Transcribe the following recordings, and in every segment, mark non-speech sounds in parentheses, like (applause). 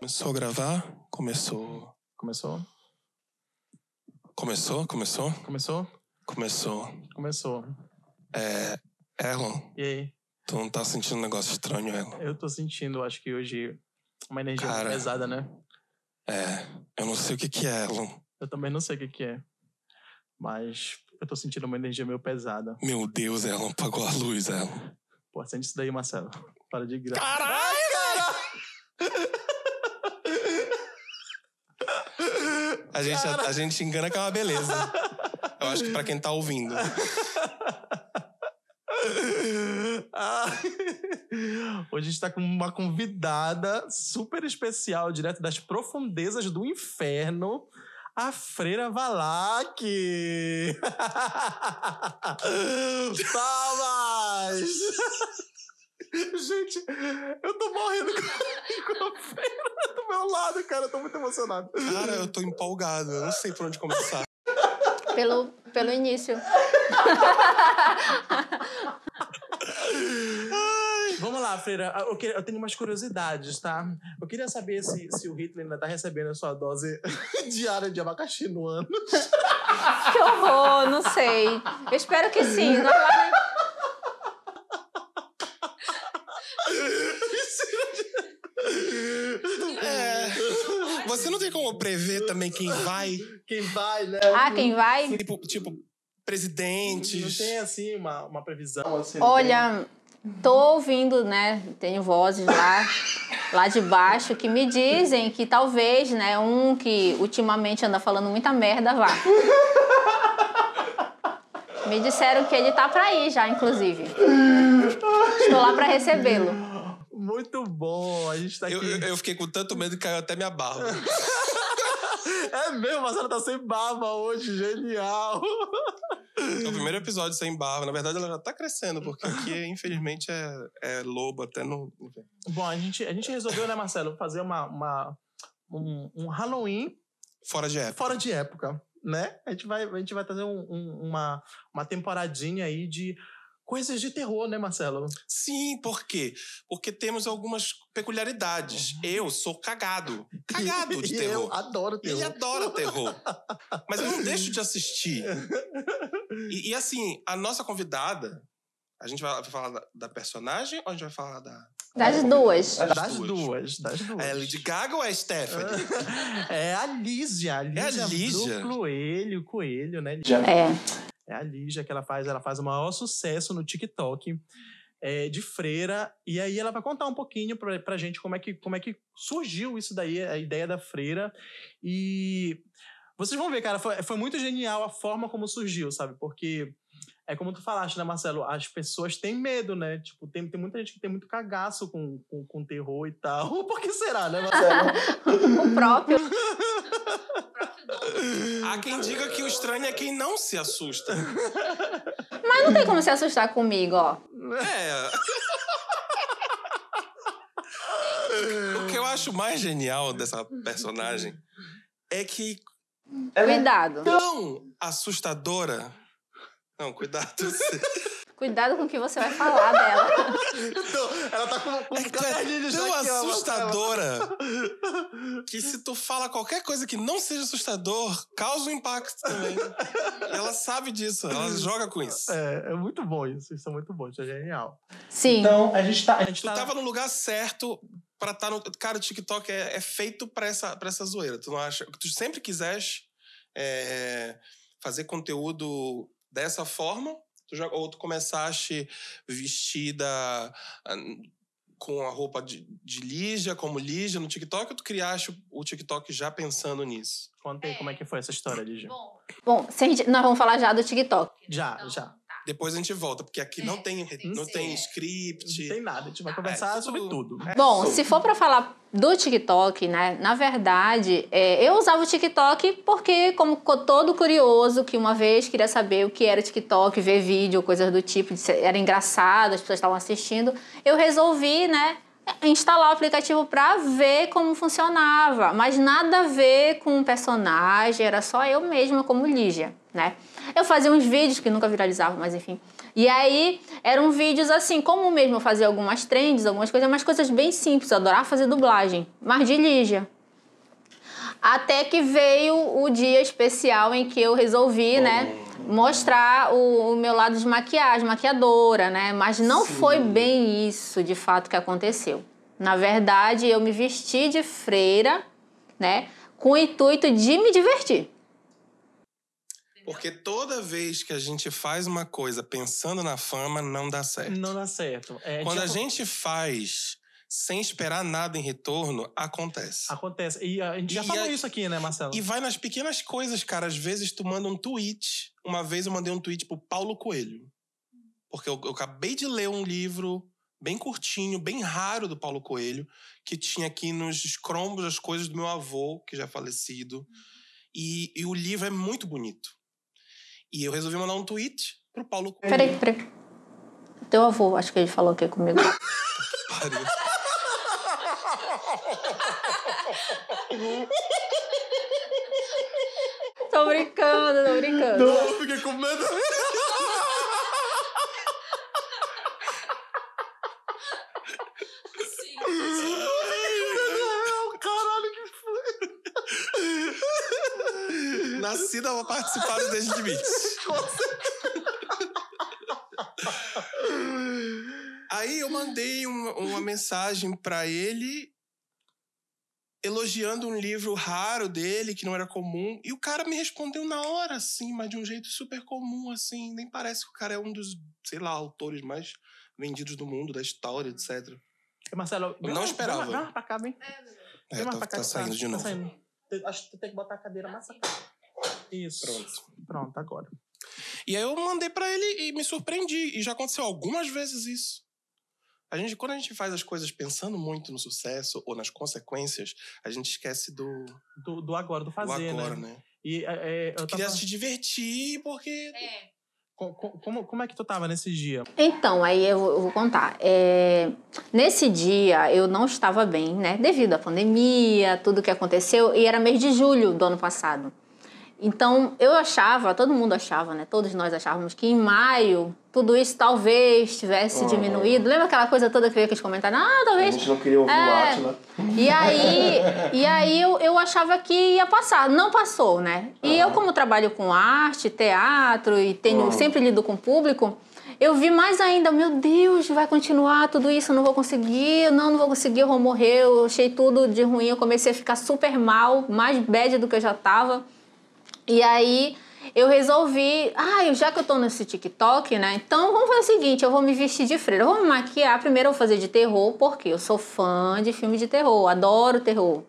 Começou a gravar? Começou. Começou? Começou? Começou? Começou? Começou. Começou. É. Erlon, E aí? tu não tá sentindo um negócio estranho, Erlon? Eu tô sentindo, acho que hoje, uma energia Cara. pesada, né? É. Eu não sei o que que é, Erlon. Eu também não sei o que, que é. Mas eu tô sentindo uma energia meio pesada. Meu Deus, Erlon, apagou a luz, Erlon. Pô, sente isso daí, Marcelo. Para de graça. Caralho! (laughs) A gente, a, a gente engana que é uma beleza. Eu acho que pra quem tá ouvindo. Hoje a gente tá com uma convidada super especial, direto das profundezas do inferno, a Freira Valak! (laughs) Palmas! Gente, eu tô morrendo com (laughs) a Freira do meu lado, cara. Eu tô muito emocionado. Cara, eu tô empolgado. Eu não sei por onde começar. Pelo, pelo início. Vamos lá, Freira. Eu, que- eu tenho umas curiosidades, tá? Eu queria saber se, se o Hitler ainda tá recebendo a sua dose (laughs) diária de abacaxi no ano. Que horror, não sei. Eu espero que sim. Normalmente- É. Você não tem como prever também quem vai? Quem vai, né? Ah, quem vai? Tipo, tipo Não presidentes. tem, assim, uma, uma previsão, assim. não Olha, tô ouvindo, né? Tenho vozes lá, lá de baixo que me dizem que talvez, né, um que ultimamente anda falando muita merda vá. Me disseram que ele tá pra ir já, inclusive. Estou lá pra recebê-lo. Muito bom, a gente tá aqui. Eu, eu, fiquei com tanto medo que caiu até minha barba. (laughs) É mesmo, Marcelo tá sem barba hoje, genial. É o primeiro episódio sem barba. Na verdade, ela já tá crescendo, porque aqui, infelizmente, é, é lobo até no. Bom, a gente, a gente resolveu, né, Marcelo, fazer uma, uma, um, um Halloween Fora de época. fora de época, né? A gente vai, a gente vai trazer um- um- uma, uma temporadinha aí de coisas de terror, né, Marcelo? Sim, por quê? Porque temos algumas peculiaridades. Eu sou cagado. Cagado (laughs) de terror. Eu adoro terror. Ele adora terror. Mas eu não (laughs) deixo de assistir. E, e, assim, a nossa convidada, a gente vai falar da, da personagem ou a gente vai falar da. Das duas. Das duas, das duas. É a Lady Gaga ou é a Stephanie? (laughs) É a Lígia, a Lígia, Lígia? do Coelho, Coelho, né? É. É a Lígia que ela faz, ela faz o maior sucesso no TikTok é, de freira. E aí ela vai contar um pouquinho pra, pra gente como é, que, como é que surgiu isso daí, a ideia da freira. E vocês vão ver, cara, foi, foi muito genial a forma como surgiu, sabe? Porque é como tu falaste, né, Marcelo? As pessoas têm medo, né? Tipo, tem, tem muita gente que tem muito cagaço com, com, com terror e tal. (laughs) Por que será, né, Marcelo? (laughs) O próprio. (laughs) Há quem diga que o estranho é quem não se assusta. Mas não tem como se assustar comigo, ó. É. O que eu acho mais genial dessa personagem é que Cuidado. tão assustadora. Não, cuidado. (laughs) Cuidado com o que você vai falar dela. Então, ela tá com, com É um é caderninho já tão assustadora que se tu fala qualquer coisa que não seja assustador, causa um impacto também. E ela sabe disso, ela joga com isso. É, é muito bom isso, isso é muito bom, isso é genial. Sim. Então, a gente tá. A gente Tu tá... tava no lugar certo pra estar no. Cara, o TikTok é, é feito pra essa, pra essa zoeira. Tu não acha? Tu sempre quiseste é, fazer conteúdo dessa forma? Tu já, ou tu começaste vestida ah, com a roupa de, de Lígia, como Lígia, no TikTok, ou tu criaste o, TikTok já pensando nisso? Conta aí como é que foi essa história, Lígia. Bom, se a gente- nós vamos falar já do TikTok. Já, já. Depois a gente volta, porque aqui não tem, não Sim. tem script. Não tem nada, a gente vai Ah, conversar é sobre tudo. Bom, se for pra falar do TikTok, né? Na verdade, é, eu usava o TikTok porque, como co- todo curioso que uma vez queria saber o que era o TikTok, ver vídeo, coisas do tipo, era engraçado, as pessoas estavam assistindo, eu resolvi, né? Instalar o aplicativo pra ver como funcionava, mas nada a ver com um personagem, era só eu mesma como Lígia, né? Eu fazia uns vídeos que nunca viralizavam, mas enfim. E aí eram vídeos assim, como mesmo eu fazia algumas trends, algumas coisas, mas coisas bem simples. Eu adorava fazer dublagem, mas de Lígia. Até que veio o dia especial em que eu resolvi, né, mostrar o, o meu lado de maquiagem, maquiadora, né? Mas não Sim. foi bem isso de fato que aconteceu. Na verdade, eu me vesti de freira, né, com o intuito de me divertir. Porque toda vez que a gente faz uma coisa pensando na fama, não dá certo. Não dá certo. É, Quando a tipo, gente faz sem esperar nada em retorno, acontece. Acontece. E a gente já E falou a- isso aqui, né, Marcelo? E vai nas pequenas coisas, cara. Às vezes tu manda um tweet. Uma vez eu mandei um tweet pro Paulo Coelho. Porque eu, eu acabei de ler um livro bem curtinho, bem raro do Paulo Coelho, que tinha aqui nos escrombos as coisas do meu avô, que já é falecido. E, e o livro é muito bonito. E eu resolvi mandar um tweet pro Paulo Coelho. Peraí, peraí. Teu avô, acho que ele falou aqui comigo. Pariu. (laughs) tô brincando, tô brincando. eu fiquei com medo. Caralho, que Nascida pra participar do Desde Limites. (laughs) Aí eu mandei uma, uma mensagem pra ele elogiando um livro raro dele, que não era comum, e o cara me respondeu na hora, assim, mas de um jeito super comum, assim. Nem parece que o cara é um dos, sei lá, autores mais vendidos do mundo, da história, etc. Marcelo, Eu não esperava. Vem mais pra cá, vem. É, Vem mais tá, pra cá. tá saindo de tá novo. Acho que tu tem que botar a cadeira mais pra cá. Isso. Pronto. Pronto, agora. E aí eu mandei pra ele e me surpreendi. E já aconteceu algumas vezes isso. A gente, quando a gente faz as coisas pensando muito no sucesso ou nas consequências, a gente esquece do, Do, do agora, do do fazer, agora, né? né? E é, é, eu Queria tava... se divertir porque. Co- Como, como é que tu tava nesse dia? Então, aí eu vou eu vou contar. É, nesse dia eu não estava bem, né? Devido à pandemia, tudo que aconteceu, e era mês de julho do ano passado. Então, eu achava, todo mundo achava, né? Todos nós achávamos que em maio tudo isso talvez tivesse Uhum. diminuído. Lembra aquela coisa toda que veio aqueles comentários? Ah, A talvez. gente não queria ouvir o É. Atila. E aí, e aí eu, eu achava que ia passar. Não passou, né? E eu, como trabalho com arte, teatro e tenho Uhum. sempre lido com o público, eu vi mais ainda, meu Deus, vai continuar tudo isso, eu não vou conseguir, não, não vou conseguir, eu vou morrer, eu achei tudo de ruim, eu comecei a ficar super mal, mais bad do que eu já tava. E aí eu resolvi, ah, já que eu tô nesse TikTok, né? Então vamos fazer o seguinte, eu vou me vestir de freira, eu vou me maquiar, primeiro eu vou fazer de terror, porque eu sou fã de filme de terror, adoro terror.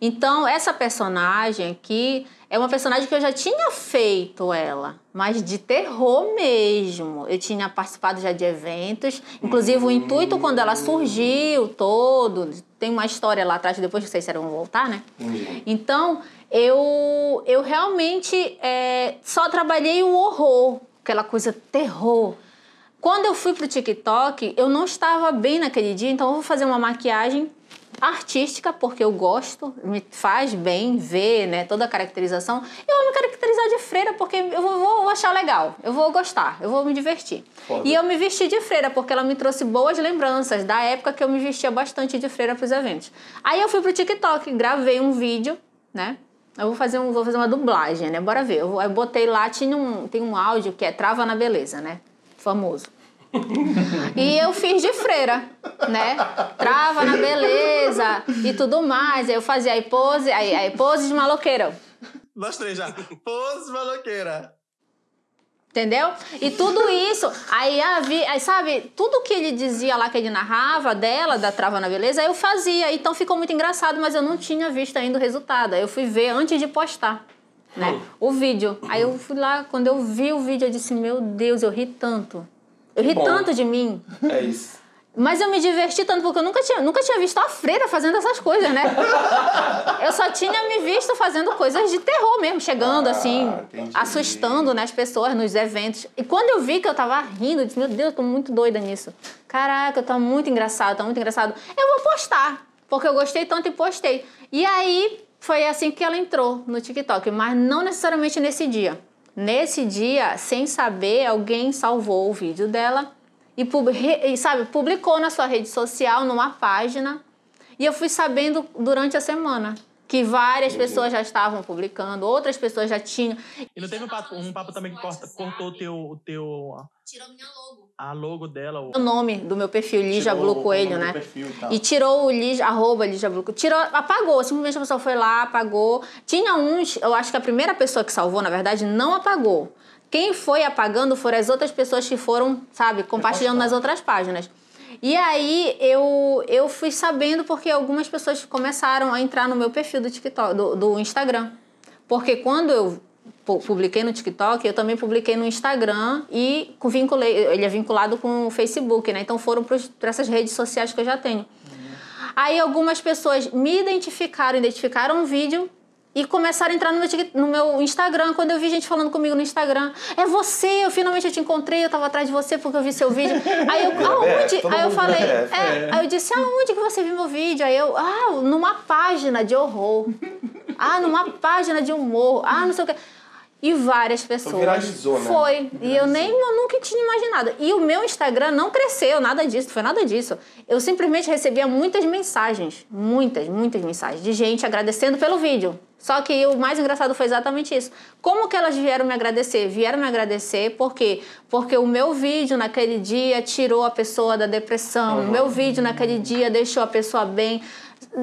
Então, essa personagem aqui é uma personagem que eu já tinha feito ela, mas de terror mesmo. Eu tinha participado já de eventos, inclusive o intuito quando ela surgiu todo, tem uma história lá atrás, depois vocês serão voltar, né? Então, eu, eu realmente é, só trabalhei o horror, aquela coisa terror. Quando eu fui pro TikTok, eu não estava bem naquele dia, então eu vou fazer uma maquiagem artística, porque eu gosto, me faz bem ver né, toda a caracterização. Eu vou me caracterizar de freira, porque eu vou, vou achar legal, eu vou gostar, eu vou me divertir. Foda. E eu me vesti de freira, porque ela me trouxe boas lembranças da época que eu me vestia bastante de freira para os eventos. Aí eu fui pro TikTok, gravei um vídeo, né? Eu vou fazer, um, vou fazer uma dublagem, né? Bora ver. Eu, eu botei lá, tinha um, tem um áudio que é Trava na Beleza, né? Famoso. (laughs) E eu fiz de freira, né? Trava na beleza e tudo mais. Aí eu fazia aí pose, aí, aí pose de maloqueira. Nós três já. Pose maloqueira. Entendeu? E tudo isso, aí, havia, aí sabe, tudo que ele dizia lá que ele narrava dela, da Trava na Beleza, eu fazia. Então ficou muito engraçado, mas eu não tinha visto ainda o resultado. Aí eu fui ver antes de postar, né? O vídeo. Aí eu fui lá, quando eu vi o vídeo, eu disse, meu Deus, eu ri tanto. Eu ri bom. tanto de mim. É isso. Mas eu me diverti tanto porque eu nunca tinha, nunca tinha visto a freira fazendo essas coisas, né? (laughs) eu só tinha me visto fazendo coisas de terror mesmo, chegando Ah, assim, entendi. assustando né, as pessoas nos eventos. E quando eu vi que eu tava rindo, eu disse, meu Deus, eu tô muito doida nisso. Caraca, tá muito engraçado, tá muito engraçado. Eu vou postar, porque eu gostei tanto e postei. E aí foi assim que ela entrou no TikTok, mas não necessariamente nesse dia. Nesse dia, sem saber, alguém salvou o vídeo dela e, e, sabe, publicou na sua rede social, numa página. E eu fui sabendo durante a semana que várias pessoas já estavam publicando, outras pessoas já tinham. E não teve um papo, um papo também que corta, cortou o teu, o teu. Tirou minha logo. A logo dela. O, o nome do meu perfil, Lígia Blue Coelho, né? Perfil, e, e tirou o Lígia, arroba Lígia Blue Tirou, apagou. Simplesmente a pessoa foi lá, apagou. Tinha uns, eu acho que a primeira pessoa que salvou, na verdade, não apagou. Quem foi apagando foram as outras pessoas que foram, sabe, compartilhando nas outras páginas. E aí eu, eu fui sabendo porque algumas pessoas começaram a entrar no meu perfil do TikTok, do, do Instagram. Porque quando eu publiquei no TikTok, eu também publiquei no Instagram e vinculei, ele é vinculado com o Facebook, né? Então foram para essas redes sociais que eu já tenho. Aí algumas pessoas me identificaram, identificaram um vídeo e começaram a entrar no meu, no meu Instagram. Quando eu vi gente falando comigo no Instagram, é você, eu finalmente eu te encontrei, eu tava atrás de você porque eu vi seu vídeo. Aí eu, (laughs) aonde? Aí eu falei, é. Aí eu disse, aonde que você viu meu vídeo? Aí eu, ah, numa página de horror. Ah, numa página de humor. Ah, não sei o que. E várias pessoas. Então viralizou, né? Foi. Viralizou. E eu nem eu nunca tinha imaginado. E o meu Instagram não cresceu, nada disso, foi nada disso. Eu simplesmente recebia muitas mensagens, muitas, muitas mensagens de gente agradecendo pelo vídeo. Só que o mais engraçado foi exatamente isso. Como que elas vieram me agradecer? Vieram me agradecer por quê? Porque o meu vídeo naquele dia tirou a pessoa da depressão. Uhum. O meu vídeo naquele dia deixou a pessoa bem.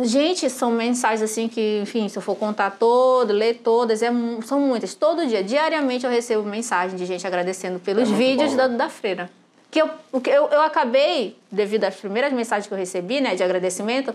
Gente, são mensagens assim que, enfim, se eu for contar todo, ler todas, é, são muitas. Todo dia, diariamente eu recebo mensagem de gente agradecendo pelos é vídeos da, da freira. Que eu, eu, eu acabei, devido às primeiras mensagens que eu recebi, né, de agradecimento,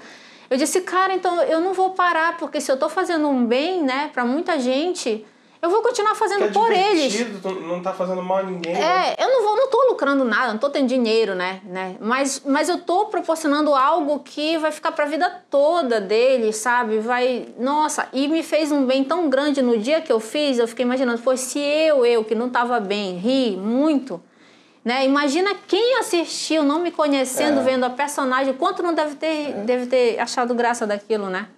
eu disse, cara, então eu não vou parar, porque se eu estou fazendo um bem, né, para muita gente, eu vou continuar fazendo é por eles. Não tá fazendo mal a ninguém. É, né? eu não vou, não tô lucrando nada, não tô tendo dinheiro, né, né? Mas, mas eu tô proporcionando algo que vai ficar para a vida toda deles, sabe? Vai, nossa, e me fez um bem tão grande no dia que eu fiz, eu fiquei imaginando, pô, se eu, eu que não tava bem, ri muito, né? Imagina quem assistiu, não me conhecendo, é. vendo a personagem, quanto não deve ter, é. deve ter achado graça daquilo, né?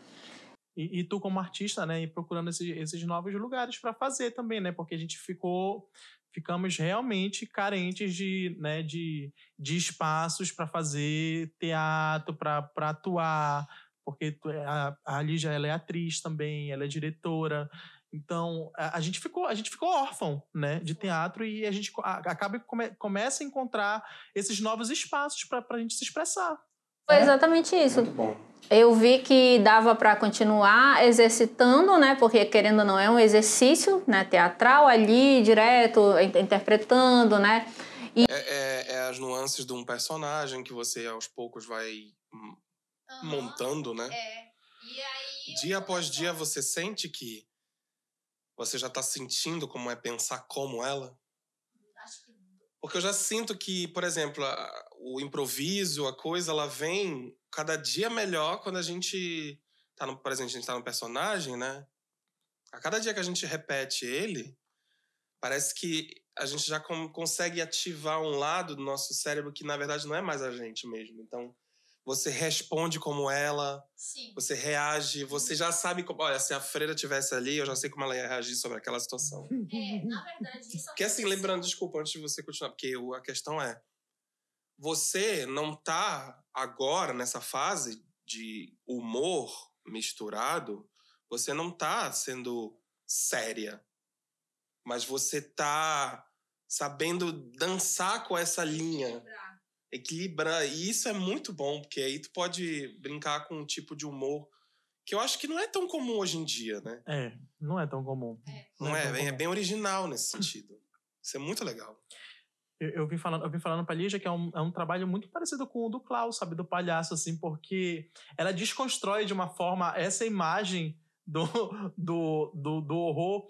E, e tu como artista, né, e procurando esses, esses novos lugares para fazer também, né? Porque a gente ficou ficamos realmente carentes de, né, de, de espaços para fazer teatro, para atuar, porque a, a Lígia ela é atriz também, ela é diretora. Então, a, a, gente ficou, a gente ficou órfão, né, de teatro e a gente a, acaba come, começa a encontrar esses novos espaços para a gente se expressar. Foi exatamente isso. Muito bom. Eu vi que dava para continuar exercitando, né? Porque querendo ou não é um exercício, né? Teatral ali, direto, interpretando, né? E... É, é, é, as nuances de um personagem que você aos poucos vai uhum. montando, né? É. E aí, dia após dia você sente que você já tá sentindo como é pensar como ela? Porque eu já sinto que, por exemplo, a, o improviso, a coisa, ela vem cada dia melhor quando a gente tá no, por exemplo, a gente tá no personagem, né? A cada dia que a gente repete ele, parece que a gente já consegue ativar um lado do nosso cérebro que na verdade não é mais a gente mesmo. Então, você responde como ela, Sim. você reage, você já sabe como. Olha, se a freira tivesse ali, eu já sei como ela ia reagir sobre aquela situação. É, na verdade, isso Porque assim, lembrando, desculpa, antes de você continuar, porque a questão é: você não tá agora nessa fase de humor misturado, você não tá sendo séria, mas você tá sabendo dançar com essa linha equilibrar. E isso é muito bom, porque aí tu pode brincar com um tipo de humor que eu acho que não é tão comum hoje em dia, né? É, não é tão comum. É. Não, não, é, é, é bem original nesse sentido. Isso é muito legal. Eu, eu, vim falando, eu vim falando pra Lígia que é um, é um trabalho muito parecido com o do Klaus, sabe? Do palhaço, assim, porque ela desconstrói de uma forma essa imagem do, do, do, do horror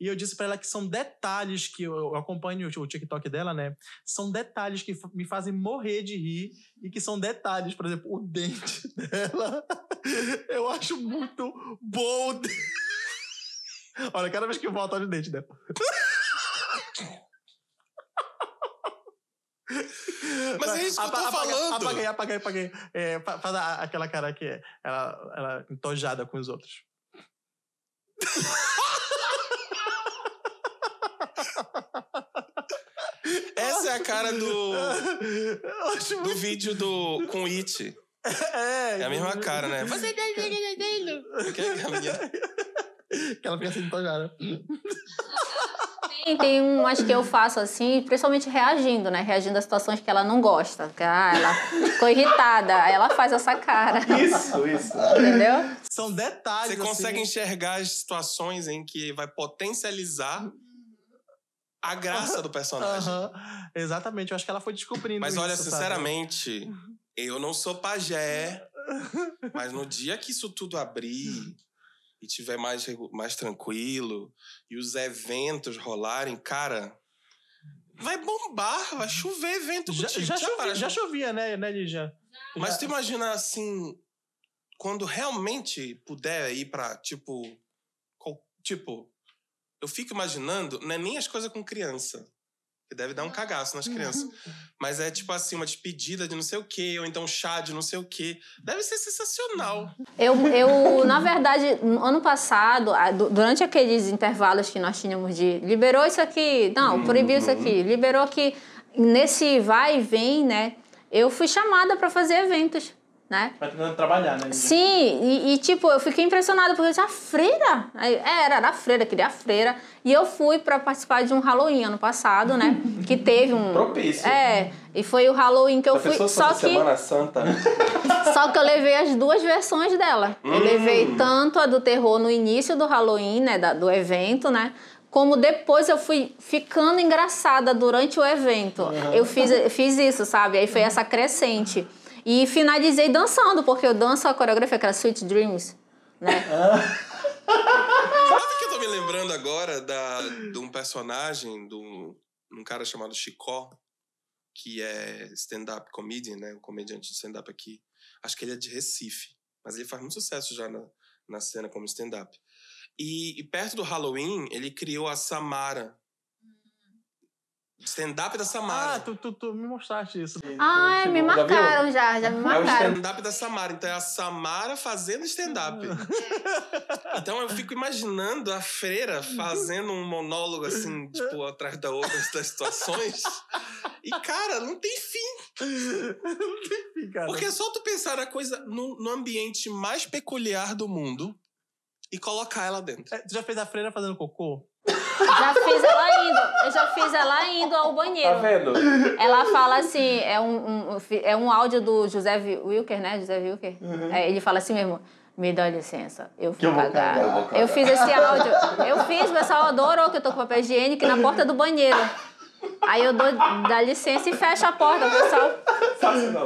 e eu disse para ela que são detalhes que eu acompanho o TikTok dela, né? São detalhes que me fazem morrer de rir e que são detalhes, por exemplo, o dente (laughs) dela. Eu acho muito bom. (laughs) Olha, cada vez que volta olha o dente dela. (laughs) Mas é isso que eu tô falando. Apaguei, apaguei, apaguei. É, faz aquela cara que é ela, ela entojada com os outros. (laughs) Essa é a cara do, do vídeo do com It. É, É a mesma cara, né? (laughs) Você é a menina- Que ela fica assim, entojada. Tem, tem umas que eu faço assim, principalmente reagindo, né? Reagindo a situações que ela não gosta. Que, ah, ela ficou irritada, aí ela faz essa cara. Isso, isso. Entendeu? São detalhes, Você consegue assim. enxergar as situações em que vai potencializar a graça do personagem. Exatamente, eu acho que ela foi descobrindo Mas isso, olha, sabe? sinceramente, eu não sou pajé, (laughs) mas no dia que isso tudo abrir e tiver mais, mais tranquilo e os eventos rolarem, cara, vai bombar, vai chover evento Já, contigo. já, Já chovia, já chovia, né, né Lígia? Mas Já- tu imagina assim, quando realmente puder ir pra, tipo. Tipo, eu fico imaginando, não é nem as coisas com criança. Que deve dar um cagaço nas crianças. (laughs) Mas é tipo assim, uma despedida de não sei o quê, ou então um chá de não sei o quê. Deve ser sensacional. Eu, eu, na verdade, no ano passado, durante aqueles intervalos que nós tínhamos de liberou isso aqui, não, proibiu isso aqui, liberou aqui, nesse vai e vem, né? Eu fui chamada para fazer eventos, né? Vai tentando trabalhar, né? Sim, e, e, tipo, eu fiquei impressionada, porque eu disse, a freira? Aí, é, era, era a freira, queria a freira. E eu fui para participar de um Halloween ano passado, né? (laughs) Que teve um. Propício. É, e foi o Halloween que eu fui. Só que, Santa. (laughs) só que eu levei as duas versões dela. Eu levei tanto a do terror no início do Halloween, né? da- do evento, né? Como depois eu fui ficando engraçada durante o evento. Eu fiz, fiz isso, sabe? Aí foi essa crescente. E finalizei dançando, porque eu danço a coreografia, aquela Sweet Dreams, né? (laughs) Sabe que eu tô me lembrando agora da, de um personagem, de um, um cara chamado Chicó, que é stand-up comedian, né? Um comediante de stand-up aqui. Acho que ele é de Recife, mas ele faz muito sucesso já na, na cena como stand-up. E, e perto do Halloween, ele criou a Samara. Stand-up da Samara. Ah, tu, tu, tu me mostraste isso. Ai, me Já viu? marcaram já, já me É o marcaram. stand-up da Samara. Então é a Samara fazendo stand-up. (laughs) Então eu fico imaginando a freira fazendo um monólogo assim, (laughs) tipo, atrás da outra das situações. E, cara, não tem fim. Enfim, cara. Porque é só tu pensar na coisa no, no ambiente mais peculiar do mundo e colocar ela dentro. É, tu já fez a freira fazendo cocô? Já fiz ela indo, eu já fiz ela indo ao banheiro. Tá vendo? Ela fala assim, é um, um- é um áudio do José Wilker, né? José Wilker. É, ele fala assim mesmo, me dá licença, eu vou eu vou cagar. cagar, eu vou cagar. Eu fiz esse áudio. Eu fiz, o pessoal adorou que eu tô com papel higiênico na porta do banheiro. Aí eu dou dá licença e fecho a porta, o pessoal,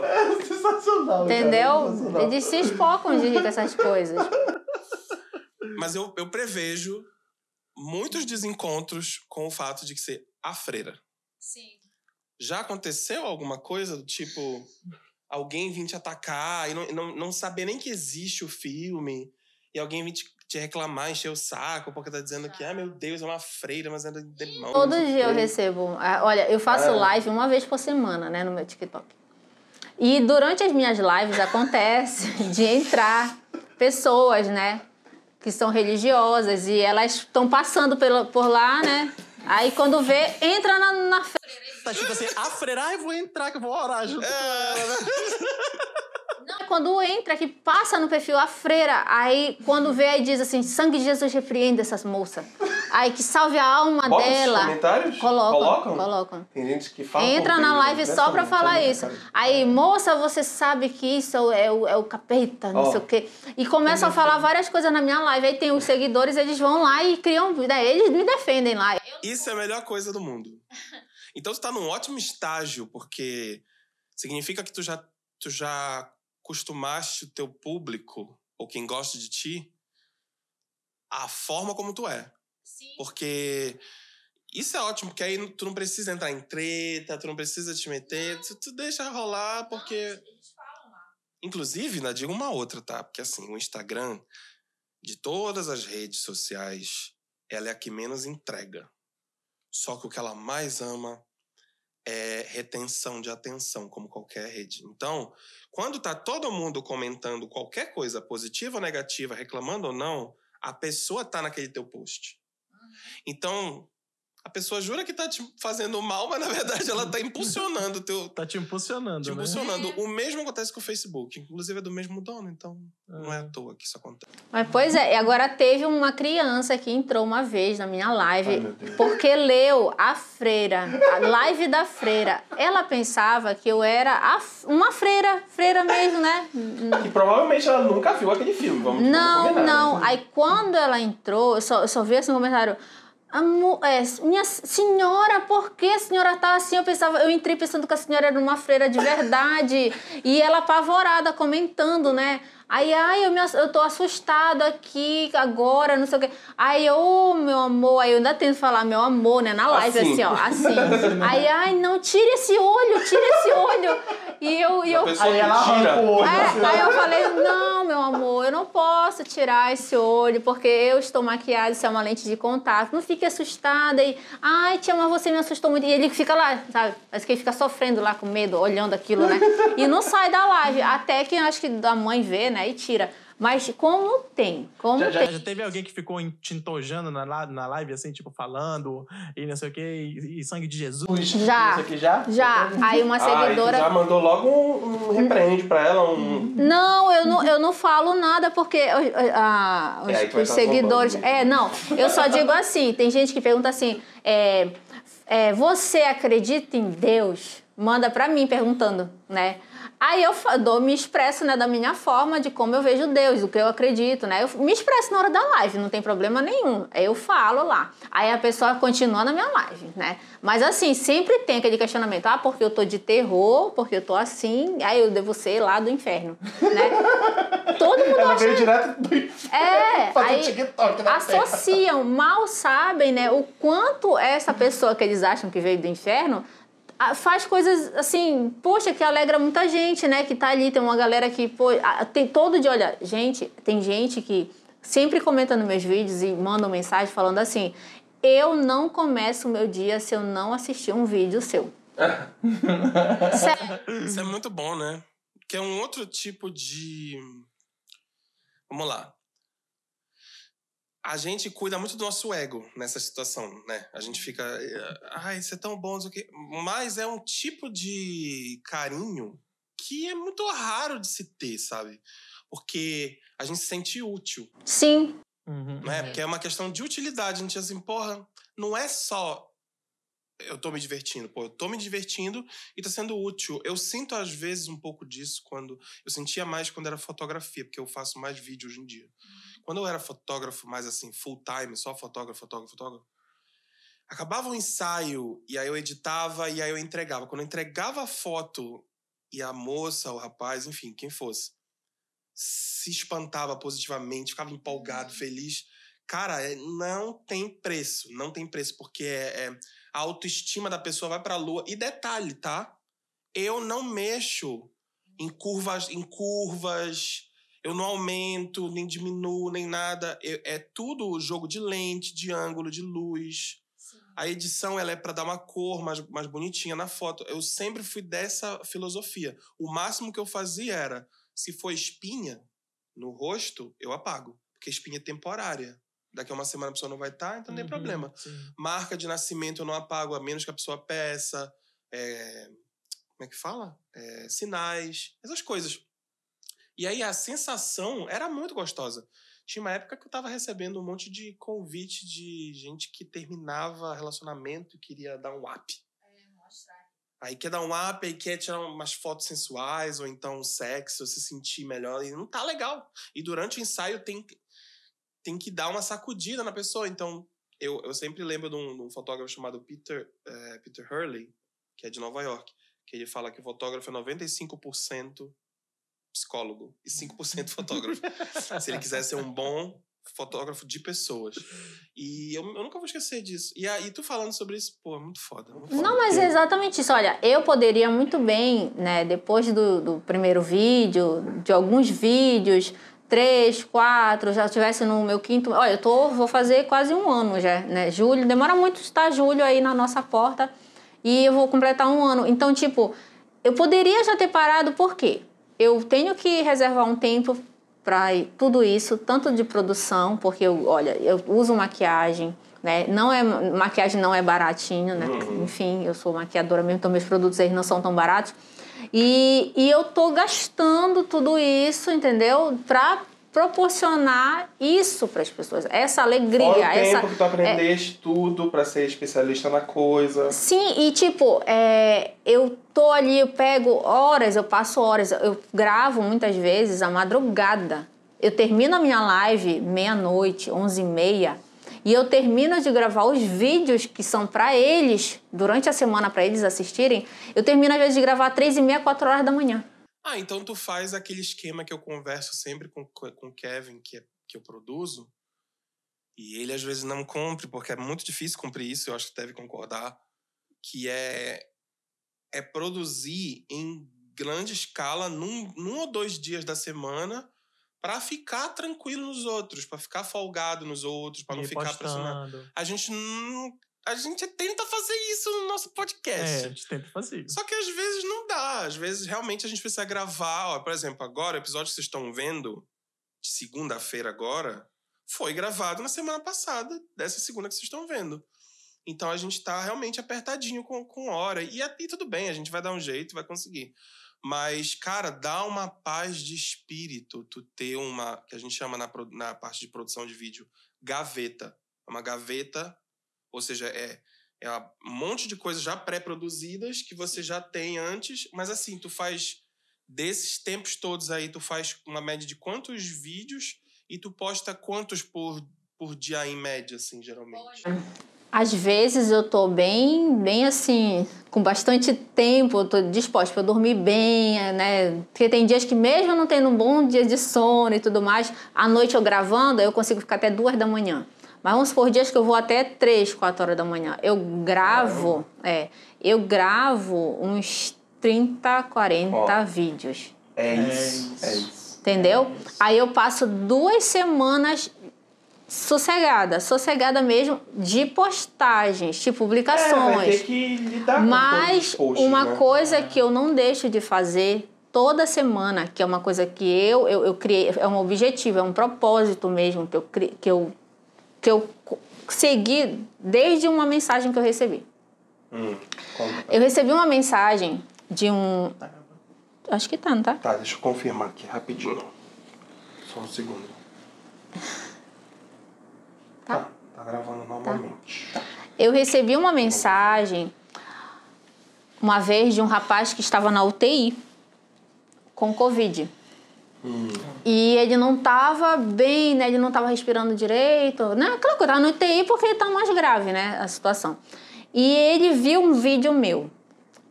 É sensacional. entendeu? Eles se espocam de rir com essas coisas. Mas eu, eu prevejo muitos desencontros com o fato de ser a freira. Sim. Já aconteceu alguma coisa do tipo alguém vir te atacar e não, não, não saber nem que existe o filme e alguém vir te, te reclamar, encher o saco porque tá dizendo que, ah, meu Deus, é uma freira, mas é do demônio. Todo dia eu recebo. ah, Olha, eu faço É. live uma vez por semana, né, no meu TikTok. E durante as minhas lives acontece (laughs) de entrar pessoas, né, que são religiosas e elas estão passando pelo, por lá, né? Aí quando vê, entra na, na Tá tipo assim, a freira, ai, vou entrar que eu vou orar junto com ela, né? (laughs) Não, quando entra, que passa no perfil a freira, aí quando vê, aí diz assim: sangue de Jesus repreenda essa moça. Aí que salve a alma Bota dela. comentários? Colocam, Colocam? colocam. Tem gente que fala. Entra na live né? só pra falar isso. Aí, moça, você sabe que isso é o, é o capeta, não Ó. sei o quê. E começam a falar várias coisas na minha live. Aí tem os seguidores, eles vão lá e criam. Daí eles me defendem lá. Isso é a melhor coisa do mundo. Então tu tá num ótimo estágio, porque significa que tu já, tu já costumaste o teu público, ou quem gosta de ti, a forma como tu é. Porque isso é ótimo, porque aí tu não precisa entrar em treta, tu não precisa te meter, tu, tu deixa rolar, porque. Inclusive, ainda digo uma outra, tá? Porque assim, o Instagram, de todas as redes sociais, ela é a que menos entrega. Só que o que ela mais ama é retenção de atenção, como qualquer rede. Então, quando tá todo mundo comentando qualquer coisa, positiva ou negativa, reclamando ou não, a pessoa tá naquele teu post. Então, A pessoa jura que tá te fazendo mal, mas na verdade ela tá impulsionando o teu. (laughs) Tá te impulsionando, Te né? impulsionando. O mesmo acontece com o Facebook. Inclusive é do mesmo dono, então não é à toa que isso acontece. Mas, pois é, e agora teve uma criança que entrou uma vez na minha live Ai, porque leu a freira, a live da freira. Ela pensava que eu era a f- uma freira, freira mesmo, né? E provavelmente ela nunca viu aquele filme, vamos Não, não. Aí quando ela entrou, eu só, eu só vi esse comentário. É, minha senhora, por que a senhora tá assim? Eu pensava, eu entrei pensando que a senhora era uma freira de verdade. e ela apavorada, comentando, né? Aí, ai, eu, me, eu tô assustada aqui agora, não sei o quê. Aí, ô, meu amor, aí eu ainda tento falar meu amor, né? Na live, Assim. assim, ó, assim. (laughs) aí, ai, não, tira esse olho, tira esse olho. E eu, e eu Aí ela arranca o olho. é, aí eu falei, não, meu amor, eu não posso tirar esse olho, porque eu estou maquiada, isso é uma lente de contato. Não fique assustada. E, ai, tia, mas você me assustou muito. E ele fica lá, sabe? Parece que ele fica sofrendo lá com medo, olhando aquilo, né? E não sai da live. Até que eu acho que a mãe vê, né? E tira. Mas como tem? Como Já, já, tem? já teve alguém que ficou entojando na, na live, assim, tipo, falando, e não sei o quê, e, e sangue de Jesus? Já. Isso aqui já? Já. Aí uma Ah, e tu seguidora. já mandou logo um, um repreende pra ela, um... Não, eu não, eu não falo nada porque os, os- É, aí vai os tá seguidores. É, não. Eu só digo assim: tem gente que pergunta assim: é, é, você acredita em Deus? Manda pra mim perguntando, né? Aí eu dou, me expresso né, da minha forma de como eu vejo Deus, do que eu acredito, né? Eu me expresso na hora da live, não tem problema nenhum. Eu falo lá. Aí a pessoa continua na minha live, né? Mas assim, sempre tem aquele questionamento. Ah, porque eu tô de terror, porque eu tô assim, aí eu devo ser lá do inferno, né? (laughs) Todo mundo Ela acha... veio direto do É, (laughs) fazer aí TikTok na terra. associam, mal sabem, né, o quanto essa pessoa que eles acham que veio do inferno faz coisas assim, poxa, que alegra muita gente, né, que tá ali, tem uma galera que, pô, tem todo dia, olha, gente, tem gente que sempre comenta nos meus vídeos e manda mensagem falando assim, eu não começo o meu dia se eu não assistir um vídeo seu. (laughs) Sério. Isso é muito bom, né? Que é um outro tipo de. Vamos lá. A gente cuida muito do nosso ego nessa situação, né? A gente fica. eh, Ai, isso é tão bom, não sei o quê. Mas é um tipo de carinho que é muito raro de se ter, sabe? Porque a gente se sente útil, Sim, Uhum, né? é. Porque é uma questão de utilidade. A gente assim, porra, não é só eu tô me divertindo, pô, eu tô me divertindo e tá sendo útil. Eu sinto às vezes um pouco disso quando eu sentia mais quando era fotografia, porque eu faço mais vídeo hoje em dia. Quando eu era fotógrafo mais assim, full time, só fotógrafo, fotógrafo, fotógrafo, acabava o ensaio e aí eu editava e aí eu entregava. Quando eu entregava a foto e a moça, o rapaz, enfim, quem fosse, se espantava positivamente, ficava empolgado, feliz. Cara, é- não tem preço, não tem preço, porque é, é- a autoestima da pessoa vai pra lua. E detalhe, tá? Eu não mexo em curvas, em curvas, eu não aumento, nem diminuo, nem nada. Eu- é tudo jogo de lente, de ângulo, de luz. A edição ela é para dar uma cor mais, mais bonitinha na foto. Eu sempre fui dessa filosofia. O máximo que eu fazia era, se for espinha no rosto, eu apago. Porque espinha é temporária. Daqui a uma semana a pessoa não vai estar, então não tem Uhum, problema. sim. Marca de nascimento eu não apago, a menos que a pessoa peça. É, como é que fala? É, sinais, essas coisas. E aí a sensação era muito gostosa. Tinha uma época que eu tava recebendo um monte de convite de gente que terminava relacionamento e queria dar um up. Aí quer dar um up, aí quer tirar umas fotos sensuais, ou então sexo, se sentir melhor. E não tá legal. E durante o ensaio tem, que- tem que dar uma sacudida na pessoa. Então, eu, eu sempre lembro de um, de um fotógrafo chamado Peter, eh, Peter Hurley, que é de Nova York, que ele fala que o fotógrafo é 95% psicólogo e 5% (laughs) fotógrafo. Se ele quiser ser um bom fotógrafo de pessoas. E eu, eu nunca vou esquecer disso. E aí, tu falando sobre isso, pô, é muito foda. muito foda. Não, mas é exatamente isso. Olha, eu poderia muito bem, né, depois do, do primeiro vídeo, de alguns vídeos, três, quatro, já estivesse no meu quinto. Olha, eu tô, vou fazer quase um ano já, né? Julho, demora muito estar julho aí na nossa porta e eu vou completar um ano. Então, tipo, eu poderia já ter parado, por quê? Eu tenho que reservar um tempo para tudo isso, tanto de produção, porque eu, olha, eu uso maquiagem, né? Não é maquiagem não é baratinho, né? Uhum. Enfim, eu sou maquiadora mesmo, então meus produtos eles não são tão baratos. E, e eu tô gastando tudo isso, entendeu? Pra proporcionar isso para as pessoas, essa alegria, Fora o essa tempo que tu aprendeste tudo pra ser especialista na coisa. Sim, e tipo, é, eu tô ali, eu pego horas, eu passo horas, eu gravo muitas vezes à madrugada. Eu termino a minha live meia-noite, onze e meia, e eu termino de gravar os vídeos que são para eles, durante a semana para eles assistirem, eu termino às vezes de gravar três e meia, quatro horas da manhã. Ah, então tu faz aquele esquema que eu converso sempre com, com o Kevin, que, é, que eu produzo, e ele às vezes não cumpre, porque é muito difícil cumprir isso, eu acho que deve concordar, que é, é produzir em grande escala num, num ou dois dias da semana para ficar tranquilo nos outros, para ficar folgado nos outros, para não ficar pressionado. A gente não. A gente tenta fazer isso no nosso podcast. É, a gente tenta fazer isso. Só que às vezes não dá. Às vezes realmente a gente precisa gravar. Ó, por exemplo, agora, o episódio que vocês estão vendo, de segunda-feira agora, foi gravado na semana passada, dessa segunda que vocês estão vendo. Então a gente tá realmente apertadinho com, com hora. E, e tudo bem, a gente vai dar um jeito, vai conseguir. Mas, cara, dá uma paz de espírito tu ter uma, que a gente chama na, na parte de produção de vídeo, gaveta. É uma gaveta, ou seja, é, é um monte de coisas já pré-produzidas que você já tem antes, mas assim, tu faz desses tempos todos aí, tu faz uma média de quantos vídeos e tu posta quantos por, por dia em média, assim, geralmente? Às vezes eu tô bem, bem assim, com bastante tempo, eu tô disposta para dormir bem, né? Porque tem dias que mesmo não tendo um bom dia de sono e tudo mais, à noite eu gravando, eu consigo ficar até duas da manhã. Mas vamos por dias que eu vou até três, quatro horas da manhã. Eu gravo, é, eu gravo uns 30, 40 Ó. vídeos. É isso, é isso. Entendeu? Aí eu passo duas semanas sossegada, sossegada mesmo de postagens, de É, vai ter publicações. que lidar com todos Mas os posts, uma né? coisa que eu não deixo de fazer toda semana, que é uma coisa que eu, eu, eu criei, é um objetivo, é um propósito mesmo que eu, que eu, que eu segui desde uma mensagem que eu recebi. Hum. Eu recebi uma mensagem de um. Tá gravando. Acho que tá, não tá? Tá, deixa eu confirmar aqui rapidinho. Só um segundo. Tá. Tá, tá gravando normalmente. Eu recebi uma mensagem uma vez de um rapaz que estava na UTI com Covid. E ele não estava bem, né? Ele não estava respirando direito, né? Aquela coisa, tava no UTI porque está mais grave, né? A situação. E ele viu um vídeo meu.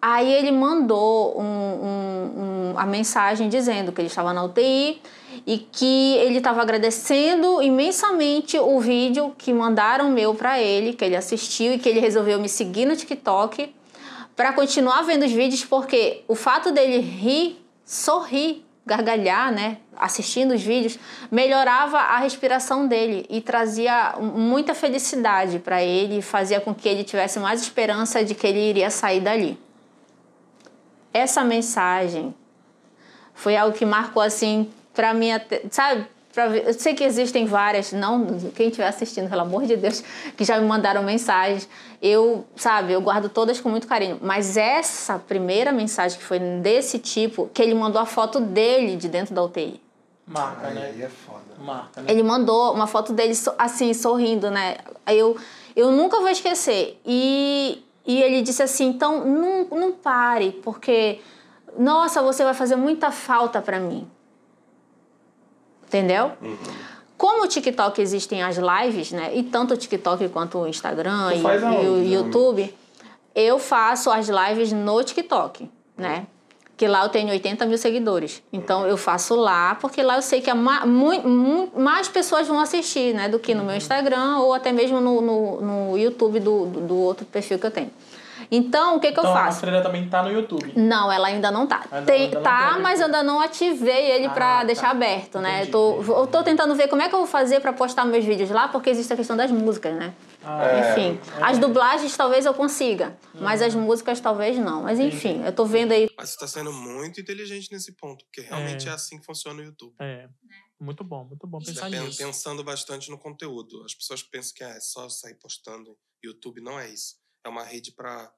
Aí ele mandou um, um- um- a mensagem dizendo que ele estava na UTI e que ele estava agradecendo imensamente o vídeo que mandaram meu para ele, que ele assistiu e que ele resolveu me seguir no TikTok para continuar vendo os vídeos, porque o fato dele rir, sorrir, gargalhar, né, assistindo os vídeos, melhorava a respiração dele e trazia muita felicidade para ele fazia com que ele tivesse mais esperança de que ele iria sair dali. Essa mensagem foi algo que marcou assim para mim, sabe? Eu sei que existem várias, não quem estiver assistindo, pelo amor de Deus, que já me mandaram mensagens. Eu, sabe, eu guardo todas com muito carinho. Mas essa primeira mensagem que foi desse tipo, que ele mandou a foto dele de dentro da UTI. Marca, Aí, né? aí é foda. Marca, né? Ele mandou uma foto dele assim, sorrindo, né? Aí eu, eu nunca vou esquecer. E, e ele disse assim: então não, não pare, porque, nossa, você vai fazer muita falta pra mim. Entendeu? Como o TikTok existem as lives, né? E tanto o TikTok quanto o Instagram e, faz e aonde, o? YouTube, eu faço as lives no TikTok, né? Que lá eu tenho 80 mil seguidores. Então eu faço lá, porque lá eu sei que a ma- mu- mais pessoas vão assistir, né? Do que no meu Instagram ou até mesmo no, no, no YouTube do, do, do outro perfil que eu tenho. Então, o que, que eu Então, a faço? freira também tá no YouTube. Não, ela ainda não tá. Ainda- Tem, ainda não tá, mas eu ainda não ativei ele Ah, pra tá. deixar aberto, né? Entendi. Eu tô, eu tô tentando ver como é que eu vou fazer pra postar meus vídeos lá, porque existe a questão das músicas, né? Ah, É. Enfim, as dublagens talvez eu consiga, mas as músicas talvez não. Mas enfim, eu tô vendo aí. Mas você tá sendo muito inteligente nesse ponto, porque realmente é, assim que funciona o YouTube. É. Muito bom, muito bom pensar pen- nisso. Pensando bastante no conteúdo. As pessoas pensam que é só sair postando. YouTube não é isso. É uma rede para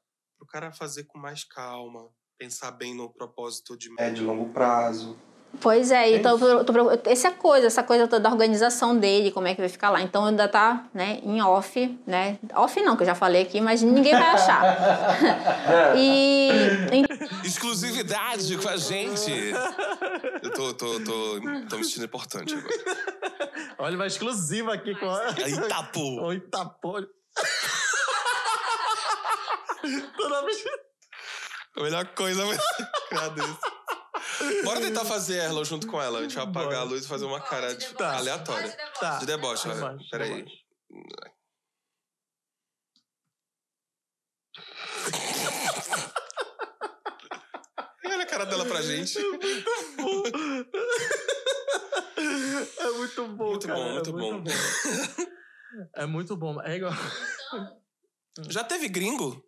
o cara fazer com mais calma, pensar bem no propósito de médio e longo prazo. Pois é, É então tô preocup- essa coisa, essa coisa toda da organização dele, como é que vai ficar lá. Então ainda tá, né, em off, né? Off não, que eu já falei aqui, mas ninguém vai achar. (laughs) e Exclusividade com a gente! Eu tô, tô, tô, tô me sentindo importante agora. Olha, uma exclusiva aqui com a. Eita, pô! Oi, tapolho. Toda vez. A melhor coisa vai ser. (laughs) Bora tentar fazer Erlo junto com ela. A gente vai apagar Bora. a luz e fazer uma cara de- deboche, aleatória. Tá. De deboche, olha. Deboche, Peraí. deboche. (laughs) Olha a cara dela pra gente. É muito bom, Muito cara, bom, é muito bom. (laughs) É muito bom. É igual. Já teve gringo?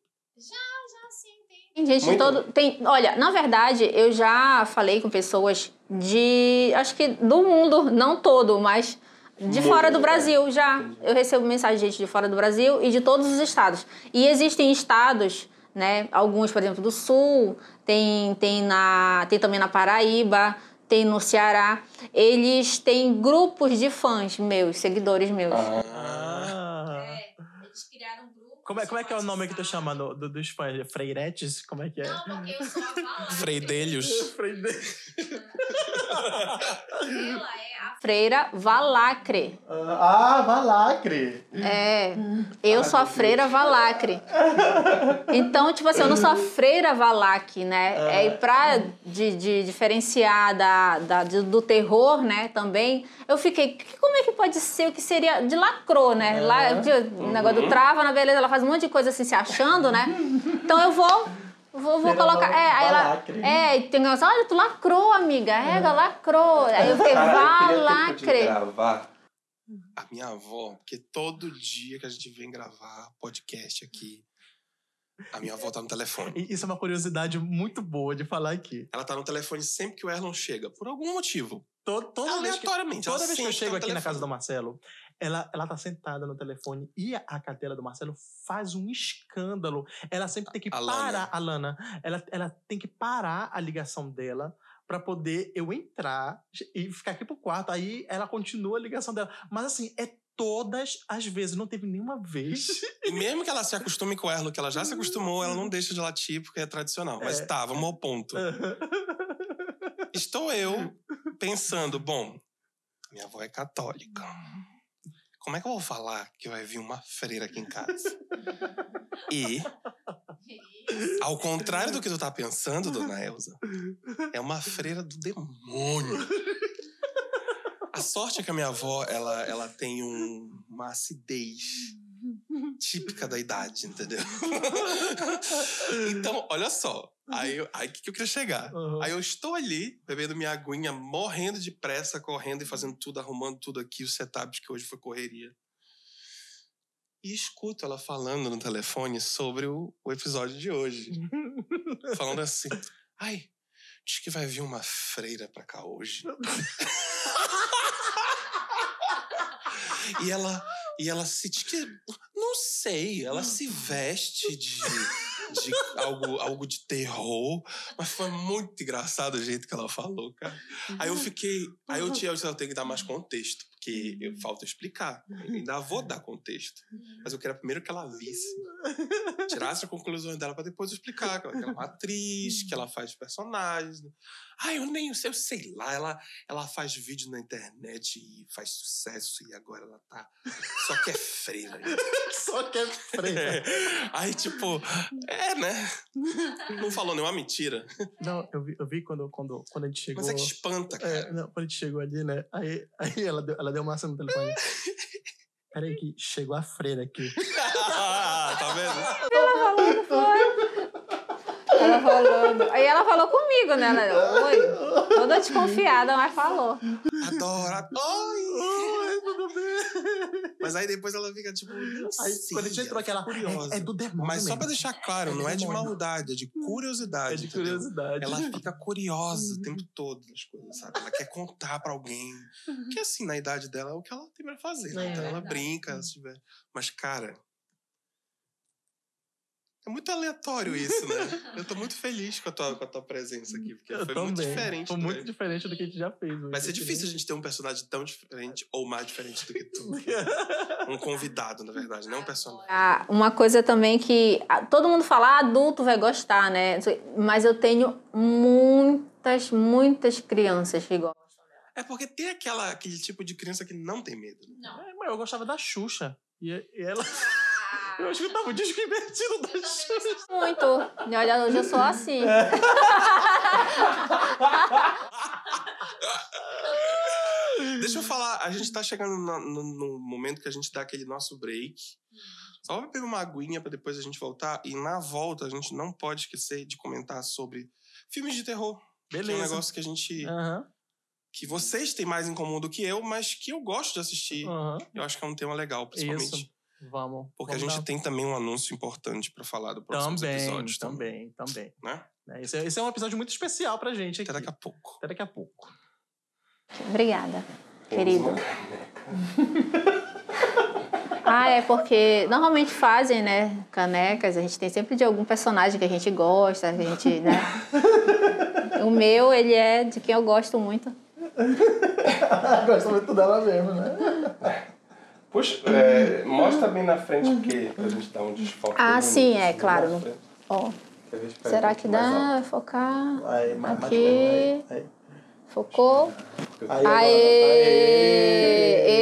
Tem gente de Muito. todo. Tem, olha, na verdade, eu já falei com pessoas de. Acho que do mundo, não todo, mas de Mundo, fora do né? Brasil já. Eu recebo mensagem de gente de fora do Brasil e de todos os estados. E existem estados, né? Alguns, por exemplo, do sul, tem, tem, na, tem também na Paraíba, tem no Ceará. Eles têm grupos de fãs meus, seguidores meus. Ah. Eles criaram um grupo. Como é, como é que é o nome que tu chama do, do, dos fãs? Freiretes? Como é que é? porque eu sou a. (laughs) Freidelhos. (laughs) Freiretes. Ela é a freira Valacre. Ah, Valacre. É, eu sou a freira Valacre. Então, tipo assim, eu não sou a freira Valac, né? É, e pra de, de diferenciar da, da, de- do terror, né, também, eu fiquei, que- como é que pode ser o que seria de lacrô, né? Lá, de- o negócio do trava, na beleza, ela faz um monte de coisa assim, se achando, né? Então eu vou... Vou, vou colocar. É, aí ela. Valacre. É, tem negócio, olha, tu lacrou, amiga. É, lacrou. Aí eu fiquei, Valacre. gravar a minha avó, porque todo dia que a gente vem gravar podcast aqui, a minha avó tá no telefone. Isso é uma curiosidade muito boa de falar aqui. Ela tá no telefone sempre que o Erlon chega, por algum motivo. To- Toda vez que, Aleatoriamente. toda vez que eu tá chego no aqui na casa do. Marcelo, ela, ela tá sentada no telefone e a, a cadela do Marcelo faz um escândalo. Ela sempre tem que A Lana. parar, a Lana, ela, ela tem que parar a ligação dela pra poder eu entrar e ficar aqui pro quarto. Aí ela continua a ligação dela. Mas assim, é todas as vezes, não teve nenhuma vez. (laughs) E mesmo que ela se acostume com o Erlo, que ela já se acostumou, ela não deixa de latir porque é tradicional. Mas É. tá, vamos ao ponto. Estou eu (laughs) pensando, bom, minha avó é católica. Como é que eu vou falar que vai vir uma freira aqui em casa? E, ao contrário do que tu tá pensando, dona Elza, é uma freira do demônio. A sorte é que a minha avó, ela, ela tem um- uma acidez típica da idade, entendeu? (laughs) então, olha só. Aí, aí que, que eu queria chegar? Uhum. Aí eu estou ali, bebendo minha aguinha, morrendo de pressa, correndo e fazendo tudo, arrumando tudo aqui, os setups que hoje foi correria. E escuto ela falando no telefone sobre o, o episódio de hoje. (laughs) falando assim: ai, diz que vai vir uma freira pra cá hoje. (laughs) e ela. E ela se. diz que- Não sei, ela se veste de, de algo, algo de terror, mas foi muito engraçado o jeito que ela falou, cara. Aí eu fiquei. Aí eu tinha, eu tenho que dar mais contexto, porque eu, falta explicar. Ainda vou dar contexto. Mas eu queria primeiro que ela visse, tirasse as conclusões dela pra depois explicar. Que ela que é uma atriz, que ela faz personagens. Ai, eu nem sei, eu sei lá. Ela, ela faz vídeo na internet e faz sucesso, e agora ela tá. Só que é freira. (laughs) Só que é freira. É. Aí, tipo, é, né? Não falou nenhuma mentira. Não, eu vi, eu vi quando, quando, quando a gente chegou. Mas é que espanta, cara. É, não, quando a gente chegou ali, né? Aí, aí ela, deu, ela deu uma ação no telefone. (laughs) Peraí, que chegou a freira aqui. (laughs) tá vendo? Ela falando. Aí ela falou comigo, né? Ela, Oi. Toda desconfiada, mas falou. Adoro. Oi! Mas aí depois ela fica tipo. Aí, quando a gente entrou ela fica aquela. curiosa. É, é do demônio. Mas só mesmo. pra deixar claro, É não é de maldade, é de curiosidade. É de entendeu? curiosidade. Ela fica curiosa o Uhum. tempo todo das coisas, sabe? Ela quer contar pra alguém. Que assim, na idade dela é o que ela tem pra fazer. né? É, então ela brinca, se tiver. Mas, cara. É muito aleatório isso, né? (laughs) Eu tô muito feliz com a tua, com a tua presença aqui, porque Eu foi também. muito diferente. Foi né? muito diferente do que a gente já fez. Vai muito ser difícil a gente ter um personagem tão diferente ou mais diferente do que tu. (laughs) Um convidado, na verdade, não um personagem. Ah, uma coisa também que ah, todo mundo fala, ah, adulto vai gostar, né? Mas eu tenho muitas, muitas crianças que gostam. É porque tem aquela, aquele tipo de criança que não tem medo. né? É, mas eu gostava da Xuxa. E, e ela. (laughs) Eu escutava o disco invertido da Xuxa. Muito. E olha, hoje eu sou assim. (laughs) Deixa eu falar, a gente tá chegando na- no, no momento que a gente dá aquele nosso break. Só vai beber uma aguinha pra depois a gente voltar. E na volta a gente não pode esquecer de comentar sobre filmes de terror. Que é um Beleza. negócio que a gente. Aham. que vocês têm mais em comum do que eu, mas que eu gosto de assistir. aham. Eu acho que é um tema legal, principalmente. Isso. Vamos. Porque a vamos gente dar- tem também um anúncio importante pra falar do próximo Também, episódio. também, também. Né? É, Esse, é, esse é um episódio muito especial pra gente aqui. Até daqui a pouco. Até daqui a pouco. Obrigada, querido. (laughs) Ah, é porque normalmente fazem, né, canecas, a gente tem sempre de algum personagem que a gente gosta, que a gente, né? O meu, ele é de quem eu gosto muito. (laughs) Gosto muito dela mesmo, né? Puxa, é, mostra bem na frente, porque pra gente dar um desfoque. Ah, sim, bonito, é, claro. Ó, a pega será que mais dá? Focar. Aí, mais, mais Aqui. perto, aí. Focou. Aê! Aê!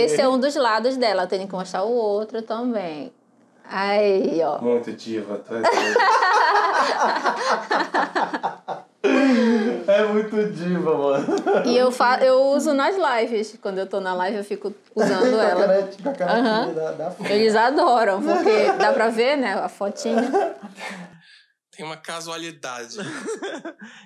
Esse é um dos lados dela, eu tenho que mostrar o outro também. Aí, ó. Muito diva, tu (laughs) é muito diva, mano. E eu, fa eu uso nas lives. Quando eu tô na live, eu fico usando ela. com a Aham. da, da. Eles adoram, porque dá pra ver, né? A fotinha. Tem uma casualidade. (laughs)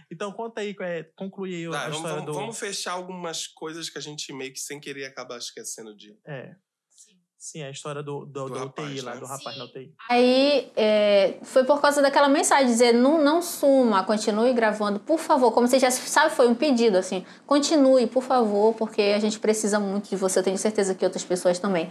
Então conta aí, é, conclui aí Tá, a vamos, história vamos- do... vamos fechar algumas coisas que a gente meio que sem querer acaba esquecendo de. É. Sim, a história do, do, Do da rapaz, UTI lá, né? do rapaz na UTI. Aí é, foi por causa daquela mensagem, dizer não, não suma, continue gravando, por favor. Como você já sabe, foi um pedido, assim, continue, por favor, porque a gente precisa muito de você, eu tenho certeza que outras pessoas também.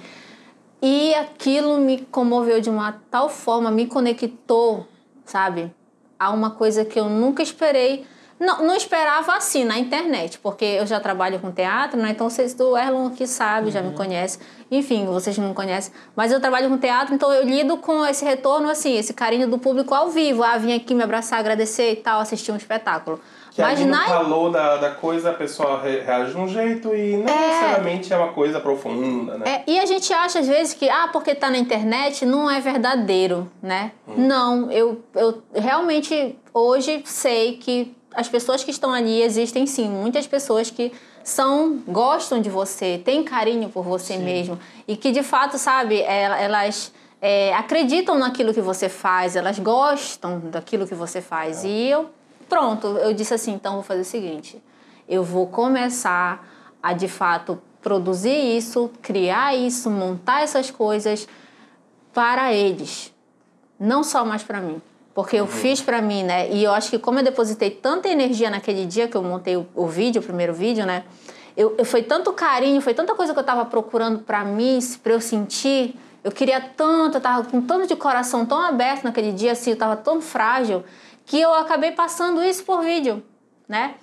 E aquilo me comoveu de uma tal forma, me conectou, sabe? A uma coisa que eu nunca esperei. Não, não esperava assim na internet, porque eu já trabalho com teatro, né? Então vocês do Erlon aqui sabe, já me conhece. Enfim, vocês não me conhecem. Mas eu trabalho com teatro, então eu lido com esse retorno, assim, esse carinho do público ao vivo. Ah, vim aqui me abraçar, agradecer e tal, assistir um espetáculo. Que Mas ali no na calor da, da coisa a pessoa re- reage de um jeito e não necessariamente é uma coisa profunda, né? É, e a gente acha às vezes que, ah, porque tá na internet não é verdadeiro, né? Não, eu, eu realmente hoje sei que as pessoas que estão ali existem sim, muitas pessoas que são gostam de você, têm carinho por você mesmo e que de fato, sabe, ela- elas é, acreditam naquilo que você faz, elas gostam daquilo que você faz. E eu, pronto, eu disse assim, então vou fazer o seguinte, eu vou começar a de fato produzir isso, criar isso, montar essas coisas para eles, não só mais para mim. Porque eu fiz para mim, né? E eu acho que como eu depositei tanta energia naquele dia que eu montei o, o vídeo, o primeiro vídeo, né? Eu, eu foi tanto carinho, foi tanta coisa que eu tava procurando para mim, para eu sentir. Eu queria tanto, eu tava com tanto de coração tão aberto naquele dia, assim, eu tava tão frágil, que eu acabei passando isso por vídeo, né?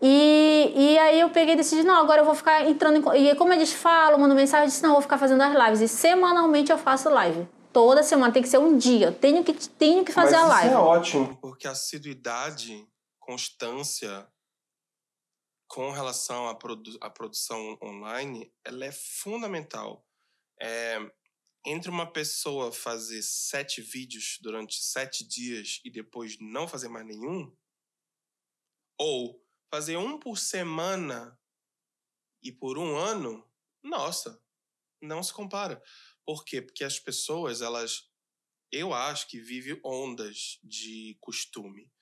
E, e aí eu peguei e decidi, não, agora eu vou ficar entrando em... E como eles falam, mandam mensagem, eu disse, não, eu vou ficar fazendo as lives. E semanalmente eu faço live. Toda semana, tem que ser um dia. Eu tenho que, tenho que fazer Mas a live. Isso é ótimo, porque a assiduidade, constância com relação à, produ à produção online, ela é fundamental. É, entre uma pessoa fazer sete vídeos durante sete dias e depois não fazer mais nenhum, ou fazer um por semana e por um ano, nossa, não se compara. Por quê? Porque as pessoas, elas eu acho que vive ondas de costume.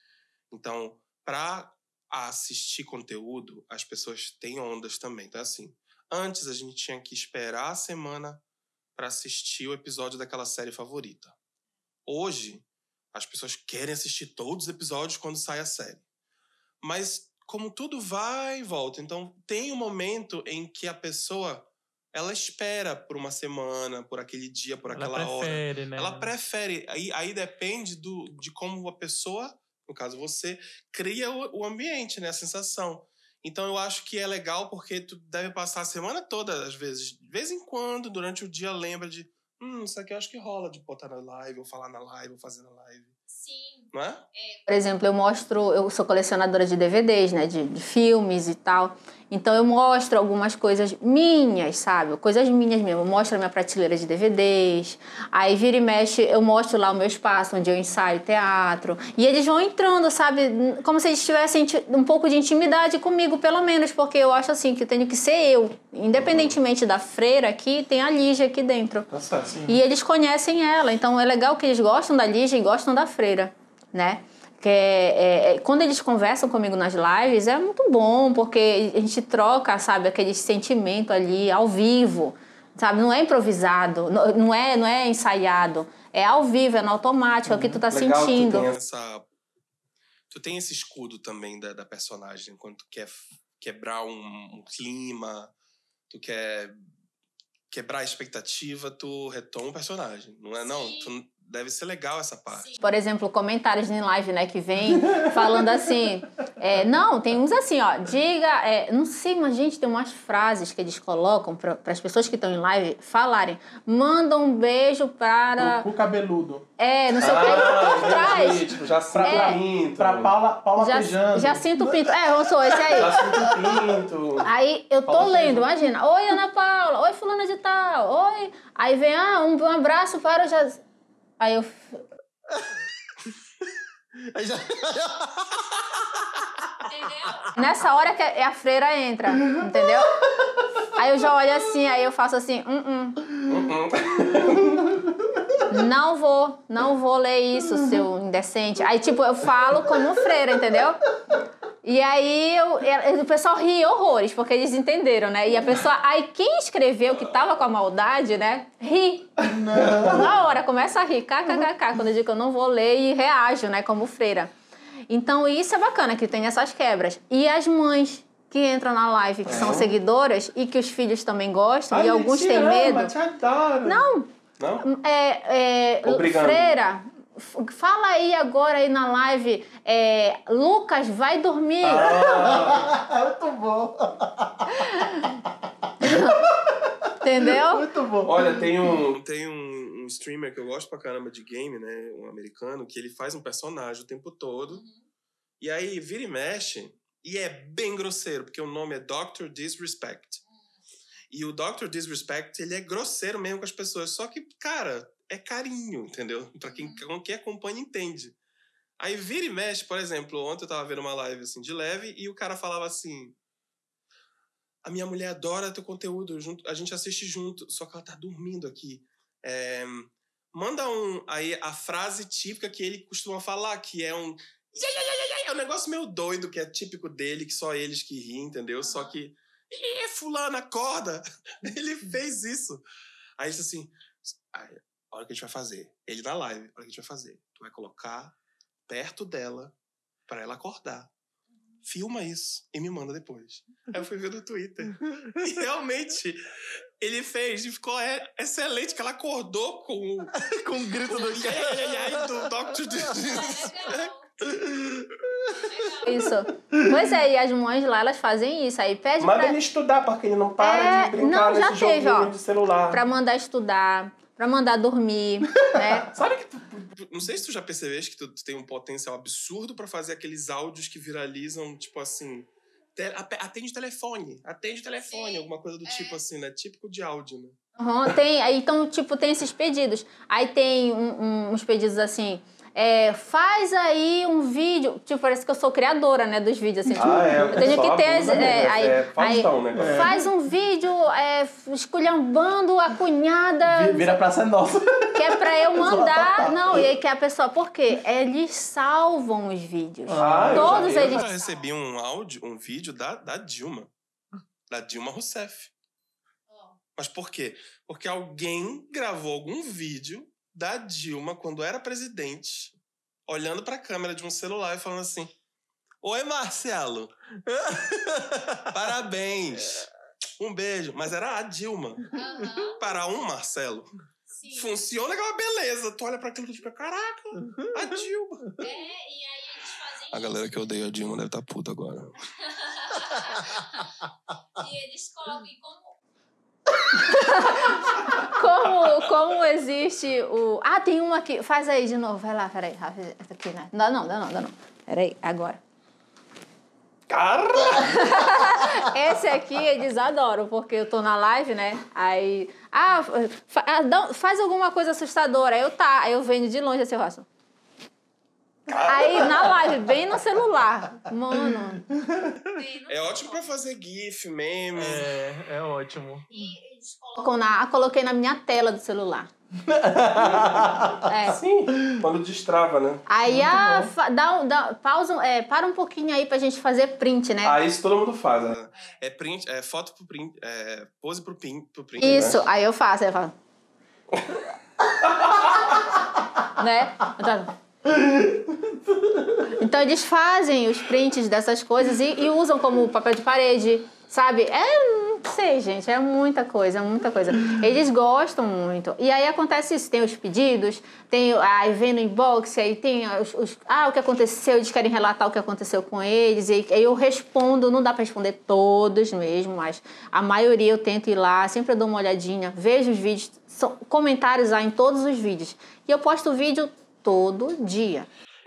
Então, para assistir conteúdo, as pessoas têm ondas também. Então, assim, Antes a gente tinha que esperar a semana para assistir o episódio daquela série favorita. Hoje, as pessoas querem assistir todos os episódios quando sai a série. Mas como tudo vai e volta, então tem um momento em que a pessoa ela espera por uma semana, por aquele dia, por aquela ela prefere, hora. Né? Ela prefere. Aí, aí depende do, de como a pessoa, no caso você, cria o, o ambiente, né? A sensação. Então eu acho que é legal porque tu deve passar a semana toda, às vezes. De vez em quando, durante o dia, lembra de. Hum, isso aqui eu acho que rola de botar na live, ou falar na live, ou fazer na live. Sim. Não é? Por exemplo, eu mostro, eu sou colecionadora de DVDs, né, de, de, filmes e tal. Então eu mostro algumas coisas minhas, sabe? Coisas minhas mesmo. Eu mostro a minha prateleira de DVDs. Aí vira e mexe, eu mostro lá o meu espaço onde eu ensaio teatro. E eles vão entrando, sabe? Como se eles tivessem um pouco de intimidade comigo, pelo menos, porque eu acho assim que eu tenho que ser eu. Independentemente da freira aqui, tem a Lígia aqui dentro. Tá certo, sim. E eles conhecem ela. Então é legal que eles gostam da Lígia e gostam da freira, né? que é, é, quando eles conversam comigo nas lives é muito bom porque a gente troca sabe aquele sentimento ali ao vivo sabe? Não é improvisado não é não é ensaiado. É ao vivo é no automático é o que tu tá Legal sentindo Tu tem, essa, tu tem esse escudo também da, da personagem quando tu quer quebrar um, um clima tu quer quebrar a expectativa tu retoma o personagem não é não? Tu, deve ser legal essa parte. Por exemplo, comentários em live, né, que vem falando assim. É, não, tem uns assim, ó. Diga. É, não sei, mas, gente, tem umas frases que eles colocam para as pessoas que estão em live falarem. Manda um beijo para. O, o cabeludo. É, não sei o que por trás. Tipo, já sinto É. o pinto. Pra Paula, Paula Já, Pejano. já sinto o pinto. É, eu sou esse aí. Já sinto o pinto. Aí eu tô Fala lendo, imagina. Oi, Ana Paula. Oi, fulana de tal. Oi. Aí vem, ah, um, um abraço para o Jas... Aí eu... (laughs) Aí já- Entendeu? Nessa hora que a freira entra, entendeu? Aí eu já olho assim, aí eu faço assim, hum, hum. Não vou, não vou ler isso, seu indecente. Aí, tipo, eu falo como freira, entendeu? E aí eu, eu- o pessoal ri horrores, porque eles entenderam, né? E a pessoa. Aí quem escreveu que tava com a maldade, né? Ri. Na hora, começa a rir, kkkk, quando eu digo que eu não vou ler e reajo, né? Como freira. Então, isso é bacana, que tem essas quebras. E as mães que entram na live, que são seguidoras e que os filhos também gostam, Ai, e alguns têm ama, medo. Te adoro. Não, Não? é, é. Freira, fala aí agora aí na live, é, Lucas vai dormir. Ah, (laughs) muito bom. Entendeu? Muito bom. Olha, tem um, tem um, um streamer que eu gosto pra caramba de game, né? Um americano, que ele faz um personagem o tempo todo. E aí vira e mexe, e é bem grosseiro, porque o nome é Dr. Disrespect. E o Dr. Disrespect, ele é grosseiro mesmo com as pessoas. Só que, cara, é carinho, entendeu? Pra quem, quem acompanha, entende. Aí vira e mexe, por exemplo, ontem eu tava vendo uma live assim de leve e o cara falava assim: A minha mulher adora teu conteúdo, junto, a gente assiste junto, só que ela tá dormindo aqui. É, manda um. Aí a frase típica que ele costuma falar, que é um. É um negócio meio doido, que é típico dele, que só eles que riem, entendeu? Só que. Ih, fulano, acorda! (laughs) Ele fez isso. Aí ele disse assim: "Aí, a hora que a gente vai fazer, ele na live, a hora que a gente vai fazer, tu vai colocar perto dela pra ela acordar. Filma isso e me manda depois. Aí eu fui ver no Twitter. (laughs) E realmente, ele fez e ficou é, excelente, que ela acordou com o. (laughs) Com o grito do ai, ai, do Dr. (laughs) Legal. Isso. Pois é, e as mães lá, elas fazem isso. Aí pede Manda pra, ele estudar, porque ele não para É, de brincar não, já nesse teve, ó. de celular. pra mandar estudar, pra mandar dormir, (laughs) né? Sabe que tu, não sei se tu já percebeste que tu, tu tem um potencial absurdo pra fazer aqueles áudios que viralizam, tipo assim, te- atende o telefone, atende o telefone, Sim, alguma coisa do é. tipo assim, né? Típico de áudio, né? Uhum, tem, aí, então, tipo, tem esses pedidos. Aí tem um- um- uns pedidos assim. É, faz aí um vídeo. Tipo, parece que eu sou criadora, né, dos vídeos, assim. tipo, eu tenho que ter. as- é, aí, aí, né? Faz um vídeo é, esculhambando a cunhada, Vira pra ser nossa. que é pra eu (laughs) mandar. Total. Não, e aí que a pessoa. Por quê? Eles salvam os vídeos. Ah, eu Todos eu eles. já recebi um áudio, um vídeo da, da Dilma. Da Dilma Rousseff. Mas por quê? Porque alguém gravou algum vídeo da Dilma, quando era presidente, olhando pra câmera de um celular e falando assim: Oi, Marcelo! (laughs) Parabéns! Um beijo. Mas era a Dilma. Aham, Para um Marcelo. sim. Funciona aquela beleza. Tu olha pra aquilo e tipo, caraca, a Dilma. É, e aí eles fazem A galera que odeia a Dilma deve estar puta agora. (laughs) E eles e como (laughs) Como, como existe o. Ah, tem uma aqui. Faz aí de novo. Vai lá, peraí. Essa aqui, né? Dá não, dá não, dá não. Peraí, agora. Cara! (laughs) Esse aqui eles adoram, porque eu tô na live, né? Aí. Ah, ah, faz alguma coisa assustadora. Aí eu tá. Aí eu venho de longe assim, eu faço. Aí na live, bem no celular. Mano. É ótimo pra fazer GIF, meme. É, é ótimo. E eles colocam. Na- coloquei na minha tela do celular. (laughs) É. Sim, quando destrava, né? Aí, ah, fa- dá, dá, pausa, é, para um pouquinho aí pra gente fazer print, né? Ah, isso todo mundo faz. né? É print, é foto pro print, é pose pro print. Pro print Isso, Né? aí eu faço, aí eu falo. (laughs) né? Então- Então eles fazem os prints dessas coisas e, e usam como papel de parede, sabe? É, sei, gente, é muita coisa, é muita coisa. Eles gostam muito. E aí acontece isso, tem os pedidos, tem aí vem no inbox, aí tem os, os- ah, o que aconteceu, eles querem relatar o que aconteceu com eles, e aí eu respondo, não dá pra responder todos mesmo, mas a maioria eu tento ir lá, sempre eu dou uma olhadinha, vejo os vídeos, são comentários lá em todos os vídeos. E eu posto vídeo todo dia.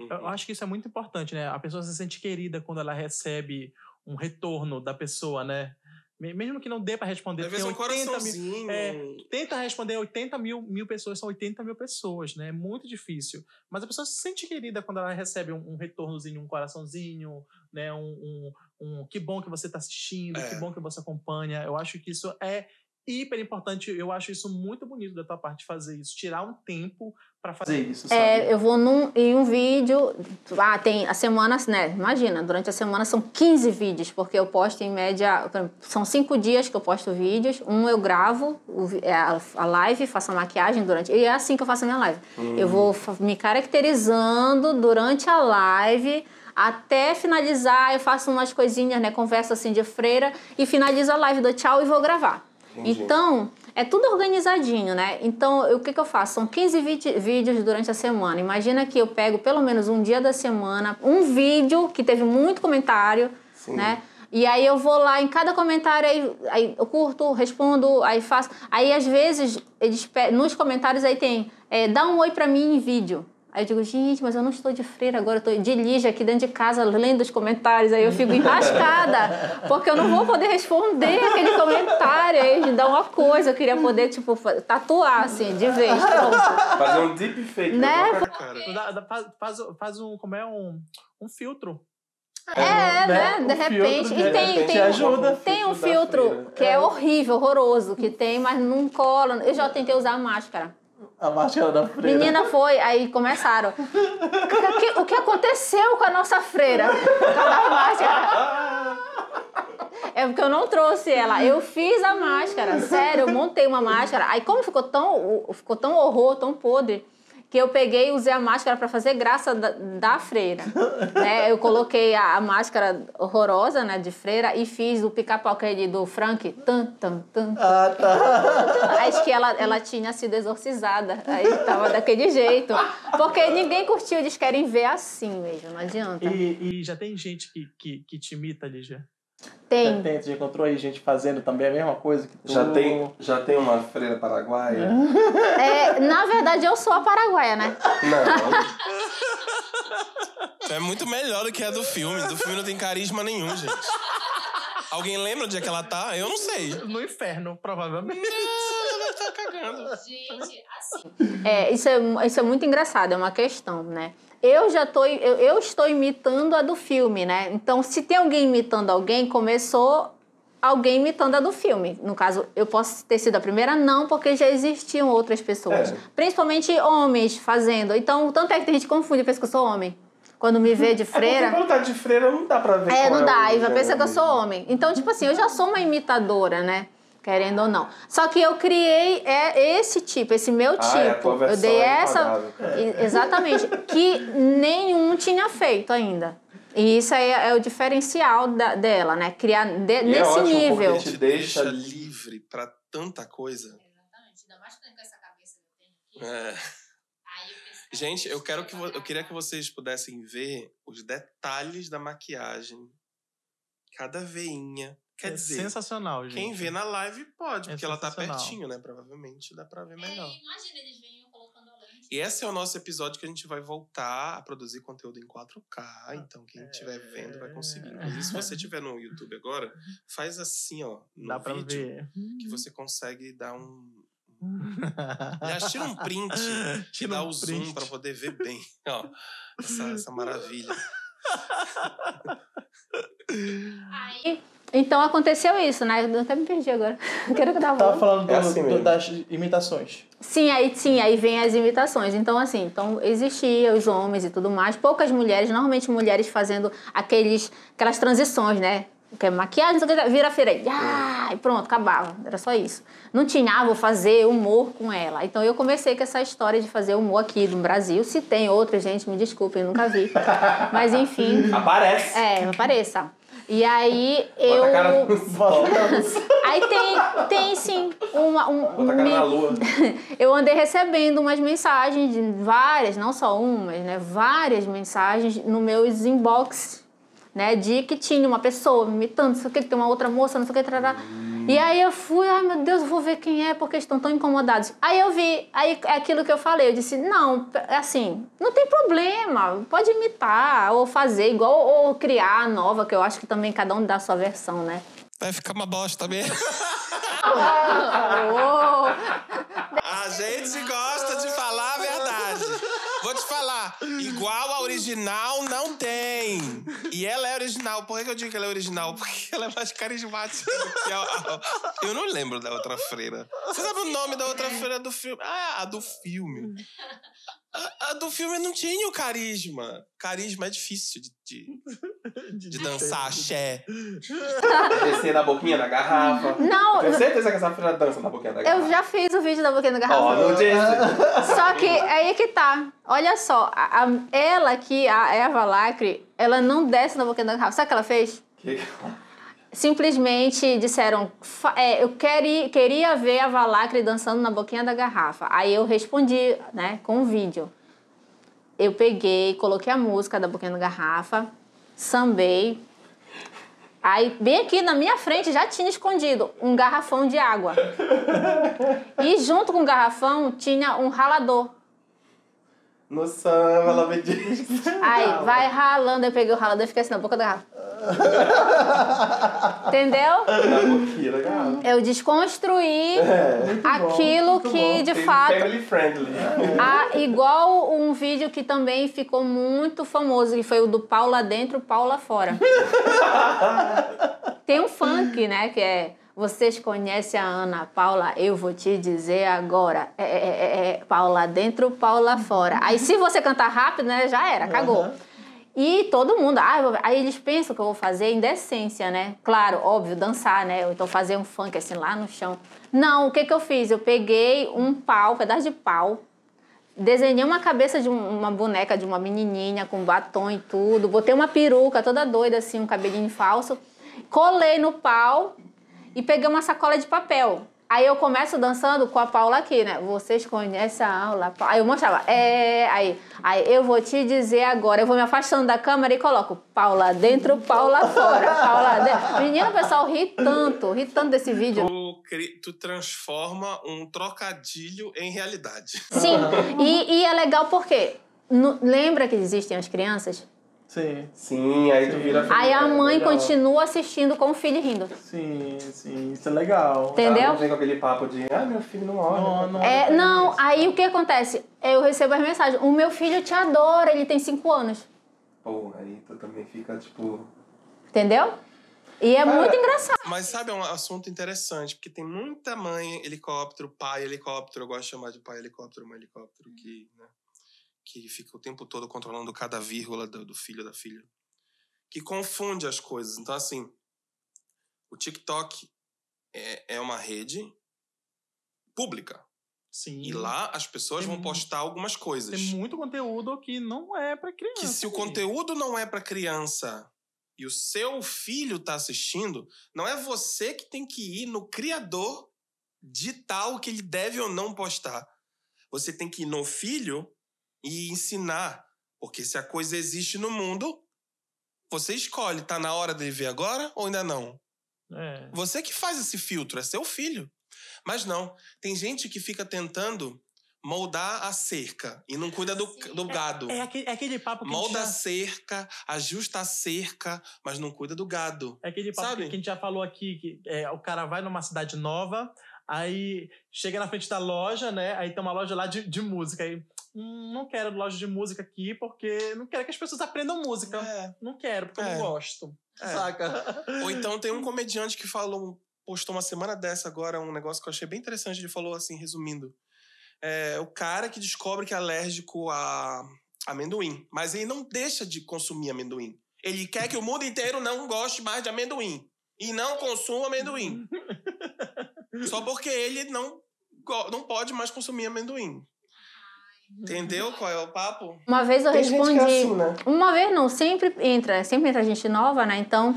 Eu acho que isso é muito importante, né? A pessoa se sente querida quando ela recebe um retorno da pessoa, né? Me- Mesmo que não dê pra responder, Às vezes tem um 80 mil, coraçãozinho. é, tenta responder 80 mil, mil pessoas, são 80 mil pessoas, né? É muito difícil. Mas a pessoa se sente querida quando ela recebe um, um retornozinho, um coraçãozinho, né? Um, um, um que bom que você está assistindo, É. que bom que você acompanha. Eu acho que isso é hiper importante. Eu acho isso muito bonito da tua parte fazer isso, tirar um tempo pra fazer isso, sabe? É, eu vou num, em um vídeo. Ah, tem a semana, né? Imagina, durante a semana são 15 vídeos, porque eu posto em média. São cinco dias que eu posto vídeos. Um eu gravo é, a, live, faço a maquiagem durante. E é assim que eu faço a minha live. Eu vou me caracterizando durante a live. Até finalizar, eu faço umas coisinhas, né? Conversa assim de freira e finalizo a live, dou tchau e vou gravar. Entendi. Então, é tudo organizadinho, né? Então, o que, que eu faço? São 15 vide- vídeos durante a semana. Imagina que eu pego pelo menos um dia da semana, um vídeo que teve muito comentário, Sim. né? E aí eu vou lá em cada comentário, aí, aí eu curto, respondo, aí faço. Aí às vezes, eles nos comentários aí tem, é, dá um oi pra mim em vídeo. Aí eu digo, gente, mas eu não estou de freira agora, eu estou de lige aqui dentro de casa, lendo os comentários. Aí eu fico (laughs) enrascada, porque eu não vou poder responder aquele comentário. Aí me dá uma coisa, eu queria poder, tipo, tatuar, assim, de vez, pronto. Fazer um deepfake. Né? botar na cara. Faz, faz, faz um, como é, um, um filtro. É, né? né? De repente. filtro, E tem, repente, tem, ajuda. tem um filtro que é horrível, horroroso, que tem, mas não cola. Eu já tentei usar máscara. A máscara da freira. Menina foi, aí começaram. O que, o que aconteceu com a nossa freira? Com a máscara. É porque eu não trouxe ela. Eu fiz a máscara, sério, eu montei uma máscara. Aí como ficou tão, ficou tão horror, tão podre, que eu peguei e usei a máscara para fazer graça da, da freira. (laughs) né? Eu coloquei a, a máscara horrorosa, né, de freira e fiz o pica-pau do Frank. Tan, tan, tan, Ah, tá. (laughs) Acho que ela, ela tinha sido exorcizada. Aí tava daquele jeito. Porque ninguém curtiu, eles querem ver assim mesmo, não adianta. E, e já tem gente que, que, que te imita, Lígia? Tem. Já tem, você já encontrou aí gente fazendo também a mesma coisa que tu? Já tem, já tem uma freira paraguaia? (laughs) É, na verdade, eu sou a paraguaia, né? Não. É muito melhor do que a do filme. Do filme não tem carisma nenhum, gente. Alguém lembra onde é que ela tá? Eu não sei. No inferno, provavelmente. Ela tá cagando. Gente, assim. É, isso é, isso é muito engraçado, é uma questão, né? Eu já tô, eu, eu estou imitando a do filme, né? Então, se tem alguém imitando alguém, começou alguém imitando a do filme. No caso, eu posso ter sido a primeira? Não, porque já existiam outras pessoas. É. Principalmente homens fazendo. Então, tanto é que tem gente confunde, pensa que eu sou homem. Quando me vê de É freira. quando tá de freira não dá pra ver É, não dá, o aí vai gênero pensar que eu sou mesmo. homem. Então, tipo assim, eu já sou uma imitadora, né? Querendo ou não. Só que eu criei é, esse tipo, esse meu Ah, é a tipo. eu dei essa. E- Exatamente. que nenhum tinha feito ainda. E isso aí é o diferencial da- dela, né? Criar de- E é nesse ótimo, porque nível. te deixa Deixa livre pra tanta coisa. Exatamente. Ainda mais com essa cabeça que eu tenho aqui. É. Gente, eu quero que eu queria que vocês pudessem ver os detalhes da maquiagem. Cada veinha. Quer é dizer, sensacional, gente. quem vê na live pode, É porque ela tá pertinho, né? Provavelmente dá pra ver melhor. É, imagina, eles vêm colocando a lente. E esse é o nosso episódio que a gente vai voltar a produzir conteúdo em 4K. Então, quem estiver vendo vai conseguir. (laughs) Inclusive, se você estiver no YouTube agora, faz assim, ó, no Dá pra vídeo, ver. que você consegue dar um. (laughs) Aliás, tira um print e (laughs) Tira dá um o zoom print. pra poder ver bem. Ó, essa, essa maravilha. Aí, Então aconteceu isso, né? Eu até me perdi agora. (laughs) Quero que eu tava Tava falando. falando do- É assim do- das imitações. Sim, aí sim, aí vem as imitações. Então, assim, então existia os homens e tudo mais, poucas mulheres, normalmente mulheres fazendo aqueles, aquelas transições, né? Que é maquiagem, vira e, ah, e pronto, acabava. Era só isso. Não tinha, ah, vou fazer humor com ela. Então eu comecei com essa história de fazer humor aqui no Brasil. Se tem outra, gente, me desculpem, eu nunca vi. (laughs) Mas enfim, Aparece. é, apareça. E aí Bota eu. a cara no sol. (laughs) Aí tem, tem sim, uma. Um, Bota a cara na lua. (laughs) eu andei recebendo umas mensagens, de várias, não só umas, né? Várias mensagens no meus inbox, né? De que tinha uma pessoa me imitando, não sei o que, que tem uma outra moça, não sei o que, trará. E aí eu fui, ai meu Deus, eu vou ver quem é, porque estão tão incomodados. Aí eu vi, aí é aquilo que eu falei, eu disse, não, assim, não tem problema, pode imitar, ou fazer igual, ou criar a nova, que eu acho que também cada um dá a sua versão, né? Vai ficar uma bosta mesmo. (laughs) Oh, A gente gosta de falar a verdade. Vou te falar, igual a original não tem. E ela é original. Por que eu digo que ela é original? Porque ela é mais carismática do que a, a- Eu não lembro da outra freira. Você sabe o nome da outra freira do filme? Ah, a do filme. A, a do filme não tinha o carisma. Carisma é difícil de, de, (laughs) de dançar axé. (laughs) Descer na boquinha da garrafa. Não, Tenho certeza que essa filha dança na boquinha da garrafa. eu já fiz o vídeo da boquinha da garrafa. Ó, não disse. (laughs) Só que aí que tá. Olha só, a- a- ela aqui, a Eva Lacre, ela não desce na boquinha da garrafa. Sabe o que ela fez? Que- Simplesmente disseram, é, eu queria, queria ver a Valacre dançando na boquinha da garrafa. Aí eu respondi, né, com um vídeo. Eu peguei, coloquei a música da boquinha da garrafa, sambei. Aí, bem aqui na minha frente, já tinha escondido um garrafão de água. E junto com o garrafão tinha um ralador. No samba, ela me diz. Aí, vai ralando. Eu peguei o ralador e fiquei assim na boca da garrafa. (laughs) Entendeu? Eu desconstruí É. aquilo muito que bom. de Tem fato. Family friendly. (laughs) Ah, igual um vídeo que também ficou muito famoso, que foi o do pau lá dentro, pau lá fora. (laughs) Tem um funk, né? Que é. Vocês conhecem a Ana Paula? Eu vou te dizer agora. É, é, é, é, pau lá dentro, pau lá fora. Aí se você cantar rápido, né? Já era, cagou. Aham. E todo mundo, ah, aí eles pensam que eu vou fazer indecência, né? Claro, óbvio, dançar, né? Ou então fazer um funk assim lá no chão. Não, o que que eu fiz? Eu peguei um pau, um pedaço de pau, desenhei uma cabeça de um- uma boneca de uma menininha com batom e tudo, botei uma peruca toda doida assim, um cabelinho falso, colei no pau e peguei uma sacola de papel. Aí eu começo dançando com a Paula aqui, né? Vocês conhecem a aula? Aí eu mostrava, é, aí, aí eu vou te dizer agora, eu vou me afastando da câmera e coloco Paula dentro, Paula fora, Paula dentro. O pessoal ri tanto, ri tanto desse vídeo. Tu, tu transforma um trocadilho em realidade. Sim, (laughs) e, e é legal porque no- lembra que existem as crianças? Sim, Sim, aí tu vira Aí a é, mãe legal. continua assistindo com o filho rindo. sim, sim. Isso é legal. Entendeu? Ela Não vem com aquele papo de, ah, meu filho não olha. Não, não. É, não, aí o que acontece? Eu recebo as mensagens. O meu filho te adora, ele tem 5 anos. Pô, aí tu também fica, tipo... Entendeu? E é Cara, muito engraçado. Mas sabe, é um assunto interessante, porque tem muita mãe helicóptero, pai helicóptero, eu gosto de chamar de pai helicóptero, mãe helicóptero, que, né, que fica o tempo todo controlando cada vírgula do, do filho da filha. Que confunde as coisas. Então, assim, o TikTok é, é uma rede pública. Sim. E lá as pessoas Tem vão postar algumas coisas. Tem muito conteúdo que não é pra criança. que se o conteúdo não é para criança e o seu filho tá assistindo, não é você que tem que ir no criador ditar o que ele deve ou não postar. Você tem que ir no filho e ensinar, porque se a coisa existe no mundo, você escolhe, tá na hora de ver agora ou ainda não? É. Você que faz esse filtro, é seu filho. Mas não, tem gente que fica tentando moldar a cerca e não cuida do, do gado. É aquele, é aquele papo que a gente Molda a já, cerca, ajusta a cerca, mas não cuida do gado. é aquele papo sabe? que a gente já falou aqui, que é, o cara vai numa cidade nova, aí chega na frente da loja, né? Aí tem uma loja lá de, de música. Aí, não quero loja de música aqui, porque não quero que as pessoas aprendam música. É. Não quero, porque eu É. não gosto. É. Saca? Ou então tem um comediante que falou, postou uma semana dessa agora um negócio que eu achei bem interessante. Ele falou assim, resumindo: é, o cara que descobre que é alérgico a amendoim, mas ele não deixa de consumir amendoim. Ele quer que o mundo inteiro não goste mais de amendoim e não consuma amendoim. (laughs) Só porque ele não, não pode mais consumir amendoim. Entendeu qual é o papo? Uma vez eu Tem gente respondi. que é assim, né? Uma vez não, sempre entra, sempre entra gente nova, né? Então,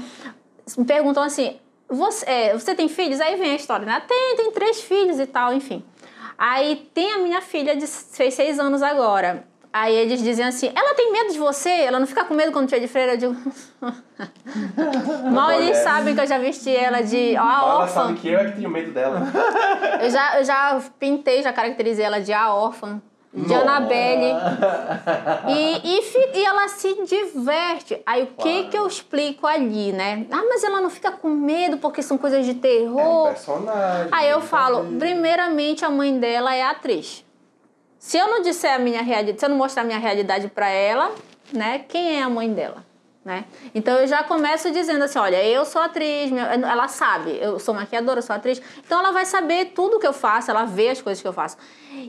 me perguntam assim: você, é, você tem filhos? Aí vem a história, né? Tem, tem três filhos e tal, enfim. Aí tem a minha filha, de, fez seis anos agora. Aí eles dizem assim: ela tem medo de você? Ela não fica com medo quando tiver de freira? Eu digo. (laughs) Mal eles sabem que eu já vesti ela de ó, a Ela órfã. sabe que eu é que tenho medo dela. Eu já, eu já pintei, já caracterizei ela de a órfã, de. Annabelle. E, e, e ela se diverte. Aí o que Claro. que eu explico ali, né? Ah, mas ela não fica com medo porque são coisas de É um terror. personagem. Aí eu falo, primeiramente a mãe dela é atriz. Se eu não disser a minha realidade, se eu não mostrar a minha realidade pra ela, né? Quem é a mãe dela? Né? Então eu já começo dizendo assim, olha, eu sou atriz, ela sabe, eu sou maquiadora, sou atriz, então ela vai saber tudo que eu faço, ela vê as coisas que eu faço.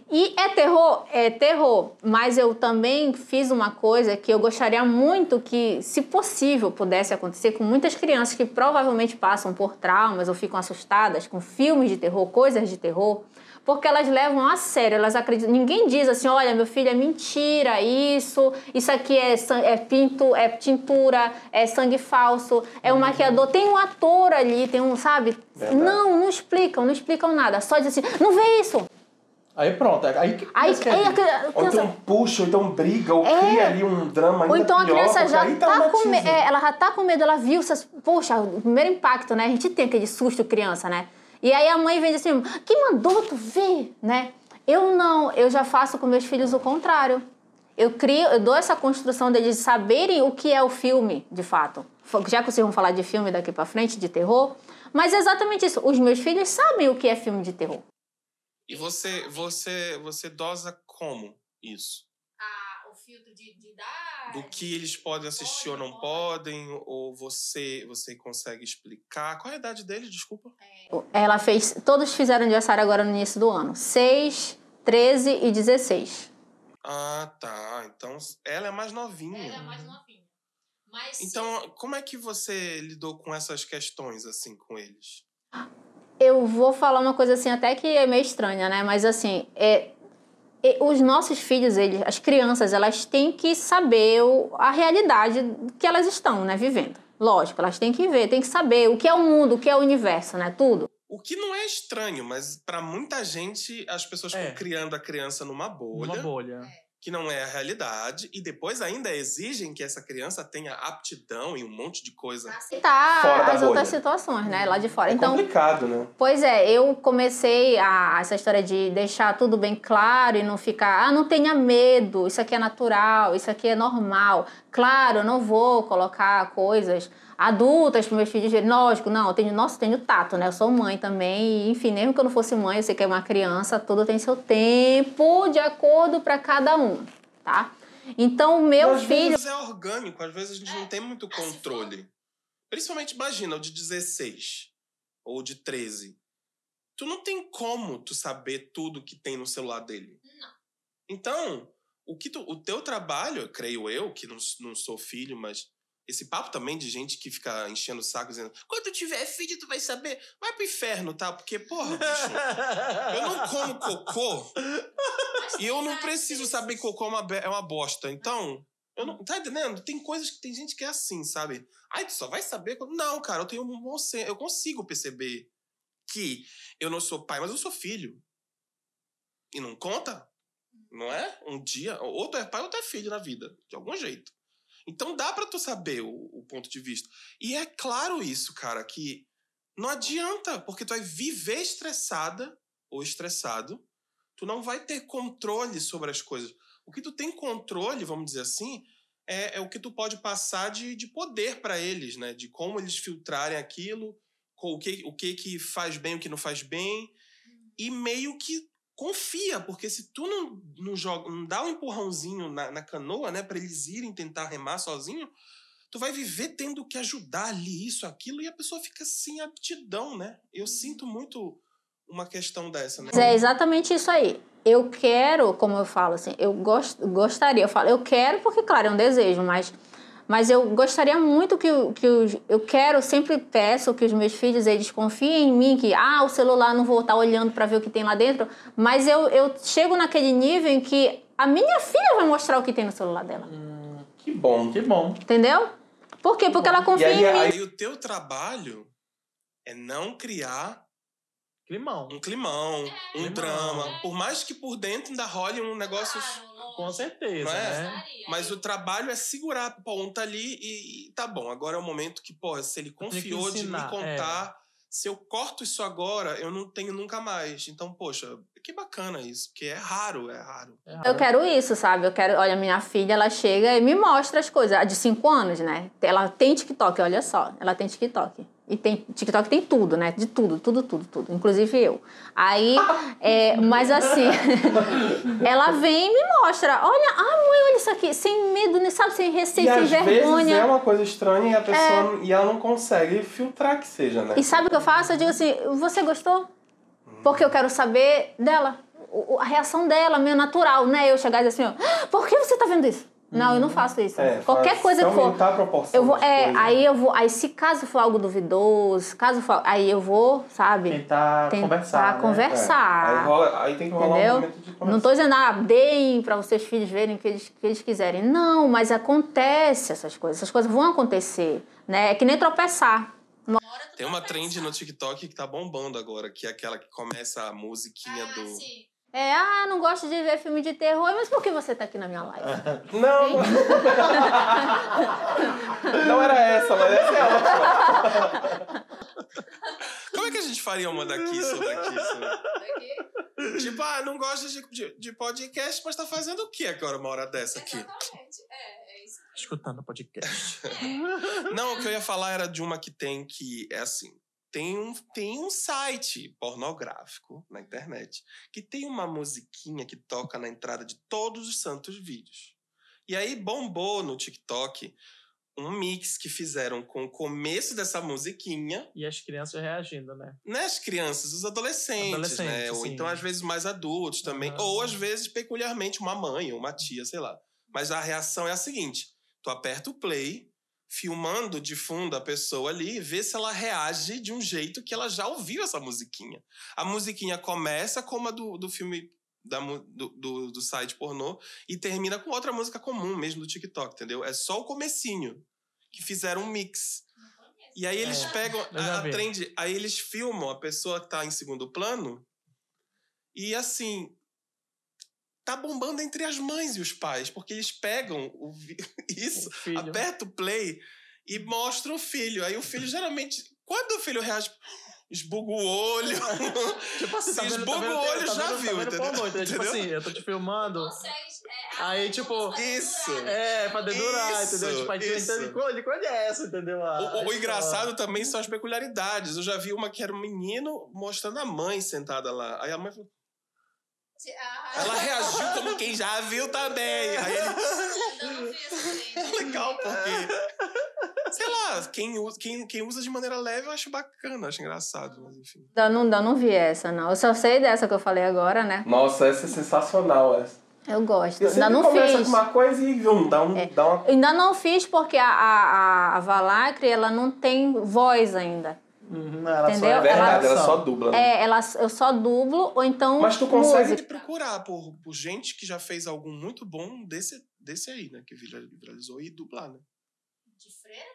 E é terror? É terror, mas eu também fiz uma coisa que eu gostaria muito que, se possível, pudesse acontecer com muitas crianças que provavelmente passam por traumas ou ficam assustadas com filmes de terror, coisas de terror, porque elas levam a sério, elas acreditam. Ninguém diz assim, olha, meu filho, é mentira, isso, isso aqui é, é pinto, é tintura, é sangue falso, é um maquiador, tem um ator ali, tem um, sabe? Verdade. Não, não explicam, não explicam nada. Só dizem assim, não vê isso. Aí pronto, aí que Aí, criança quer aí a ver? cri- a Ou criança. então puxa, ou então briga, ou É. cria ali um drama ainda Ou então a pior, criança já aí tá com medo, ela já tá com medo, ela viu, essas, poxa, o primeiro impacto, né? A gente tem aquele susto criança, né? E aí a mãe vem assim, quem mandou tu ver, né? Eu não, eu já faço com meus filhos o contrário. Eu crio, eu dou essa construção deles saberem o que é o filme, de fato. Já que vocês vão falar de filme daqui pra frente, de terror, mas é exatamente isso. Os meus filhos sabem o que é filme de terror. E você, você, você dosa como isso? O filtro de, de dar. Do que eles podem assistir ou não podem? Ou você, você consegue explicar? Qual é a idade deles, desculpa? Ela fez, todos fizeram aniversário agora no início do ano. 6, 13 e 16. Ah, tá. Então ela é mais novinha. Ela é mais novinha. Mas se- Então, como é que você lidou com essas questões, assim, com eles? Eu vou falar uma coisa assim, até que é meio estranha, né? Mas assim, é, é, os nossos filhos, eles, as crianças, elas têm que saber o- a realidade que elas estão, né, vivendo. Lógico, elas têm que ver, têm que saber o que é o mundo, o que é o universo, né? Tudo. O que não é estranho, mas pra muita gente as pessoas É. estão criando a criança numa bolha, Uma bolha. Que não é a realidade, e depois ainda exigem que essa criança tenha aptidão em um monte de coisa. Aceitar da as outras situações, né? Lá de fora. É então, complicado, né? Pois é, eu comecei a, essa história de deixar tudo bem claro e não ficar, ah, não tenha medo, isso aqui é natural, isso aqui é normal. Claro, eu não vou colocar coisas adultas para meus filhos verem. Lógico, não, eu tenho, nossa, eu tenho tato, né? Eu sou mãe também, e, enfim, mesmo que eu não fosse mãe, eu sei que é uma criança, tudo tem seu tempo de acordo para cada um, tá? Então, o meu às filho. vezes é orgânico, às vezes a gente não tem muito controle. Principalmente, imagina, o de 16 ou de 13. Tu não tem como tu saber tudo que tem no celular dele. Não. Então, o, que tu- o teu trabalho, creio eu, que não, não sou filho, mas esse papo também de gente que fica enchendo o saco dizendo quando tiver filho tu vai saber. Vai pro inferno, tá? Porque, porra, bicho, eu não como cocô e eu não preciso saber que cocô é uma, é uma bosta. Então, eu não. Tá entendendo? Tem coisas que tem gente que é assim, sabe? Ai, tu só vai saber quando. Não, cara, eu tenho um bom senso. Eu consigo perceber que eu não sou pai, mas eu sou filho. E não conta? Não é? Um dia, ou tu é pai ou tu é filho na vida, de algum jeito. Então dá pra tu saber o, o ponto de vista. E é claro isso, cara, que não adianta, porque tu vai viver estressada ou estressado, tu não vai ter controle sobre as coisas. O que tu tem controle, vamos dizer assim, é, é o que tu pode passar de, de poder pra eles, né? De como eles filtrarem aquilo, o que, o que que faz bem, o que não faz bem, e meio que confia, porque se tu não, não joga, não dá um empurrãozinho na, na canoa, né, para eles irem tentar remar sozinho, tu vai viver tendo que ajudar ali isso, aquilo, e a pessoa fica sem aptidão, né? Eu sinto muito uma questão dessa, né? É exatamente isso aí. Eu quero, como eu falo assim, eu gost, gostaria, eu falo, eu quero porque, claro, é um desejo, mas, mas eu gostaria muito que, que os, eu quero, sempre peço que os meus filhos, eles confiem em mim, que, ah, o celular não vou estar olhando para ver o que tem lá dentro, mas eu, eu chego naquele nível em que a minha filha vai mostrar o que tem no celular dela, Que bom. Que bom. entendeu? Por quê? Porque ela confia aí- em mim. aí- Aí o teu trabalho é não criar Climão. um climão, um Climão. drama. Por mais que por dentro ainda role um negócio. Com certeza, Não é? né? Mas o trabalho é segurar a ponta ali e, e tá bom. Agora é o momento que, pô, se ele confiou de me ensinar, é. contar, se eu corto isso agora, eu não tenho nunca mais. Então, poxa, que bacana isso, porque é raro, é raro. É Eu quero isso, sabe? Eu quero. Olha, minha filha, ela chega e me mostra as coisas. A de 5 anos, né? Ela tem TikTok, olha só. Ela tem TikTok. E tem. TikTok tem tudo, né? De tudo, tudo, tudo, tudo. Inclusive eu. Aí. É, mas assim. (laughs) ela vem e me mostra. Olha, ah, mãe, olha isso aqui. Sem medo, né? sabe? Sem receio, e sem às vezes vergonha. é uma coisa estranha e a pessoa e ela não consegue filtrar que seja, né? E sabe o que eu faço? Eu digo assim: você gostou? Porque eu quero saber dela. A reação dela, meio natural, né? Eu chegar e dizer assim: ó, "Ah, por que você tá vendo isso? Não, eu não faço isso. É, Qualquer faz- coisa que for. a proporção Eu vou, é, coisas. aí eu vou, aí se caso for algo duvidoso, caso for, aí eu vou, sabe? Tentar, Tentar conversar. né? conversar. Aí, rola- aí tem que rolar Entendeu? um momento de conversa. Não tô dizendo, ah, deem para vocês filhos verem o que eles, que eles quiserem. Não, mas acontece essas coisas. Essas coisas vão acontecer, né? É que nem tropeçar. Tem uma trend no TikTok que tá bombando agora, que é aquela que começa a musiquinha Ah, do. sim. É, ah, não gosto de ver filme de terror, mas por que você tá aqui na minha live? (laughs) Não! (laughs) não era essa, mas essa é ótima. (laughs) Como é que a gente faria uma daqui sobre aqui? sobre- Daqui. Tipo, ah, não gosta de, de, de podcast, mas tá fazendo o que agora, uma hora dessa aqui? Exatamente. É, é isso. Escutando podcast. Não, o que eu ia falar era de uma que tem que é assim. Tem um, tem um site pornográfico na internet que tem uma musiquinha que toca na entrada de todos os santos vídeos. E aí bombou no TikTok um mix que fizeram com o começo dessa musiquinha E as crianças reagindo, né? nas crianças, os adolescentes, Adolescentes, né? Ou sim. então, às vezes, mais adultos também. Aham. Ou, às vezes, peculiarmente, uma mãe ou uma tia, sei lá. Mas a reação é a seguinte: tu aperta o play, filmando de fundo a pessoa ali, e vê se ela reage de um jeito que ela já ouviu essa musiquinha. A musiquinha começa como a do, do filme. Da, do, do, do site pornô e termina com outra música comum mesmo do TikTok, entendeu? É só o comecinho que fizeram um mix. E aí eles É, pegam a, a trend, aí eles filmam a pessoa que tá em segundo plano e assim tá bombando entre as mães e os pais, porque eles pegam o (laughs) isso, O aperta o play e mostra o filho. Aí o filho geralmente, quando o filho reage, esbuga o olho. (laughs) Tipo assim, tá Se vendo, esbuga tá o olho, tá já vendo, viu, tá vendo entendeu? pornô, entendeu? Tipo assim, eu tô te filmando. É, Aí, tipo, isso. É, pra dedurar, Isso, entendeu? Tipo, aí isso. ele, ele conhece, entendeu? A- O, o- o engraçado também são as peculiaridades. Eu já vi uma que era um menino mostrando a mãe sentada lá. Aí a mãe falou, Ah, ela reagiu como quem já viu também. Aí ele, Eu não vi essa (laughs) é legal, porque. Sei lá, quem usa, quem, quem usa de maneira leve eu acho bacana, acho engraçado, mas enfim. Eu não, eu não vi essa, não. Eu só sei dessa que eu falei agora, né? Nossa, essa é sensacional. Essa. Eu gosto. Ainda não começa fiz. com uma coisa e vum, dá, um, dá uma... Ainda não fiz porque a, a, a, a Valacre, ela não tem voz ainda. Uhum, ela Entendeu? Só é Verdade, ela só dubla. né? É, ela, eu só dublo ou então Mas tu consegue música. Procurar por, por gente que já fez algum muito bom desse, desse aí, né? Que vira- viralizou e dublar, né? De freira?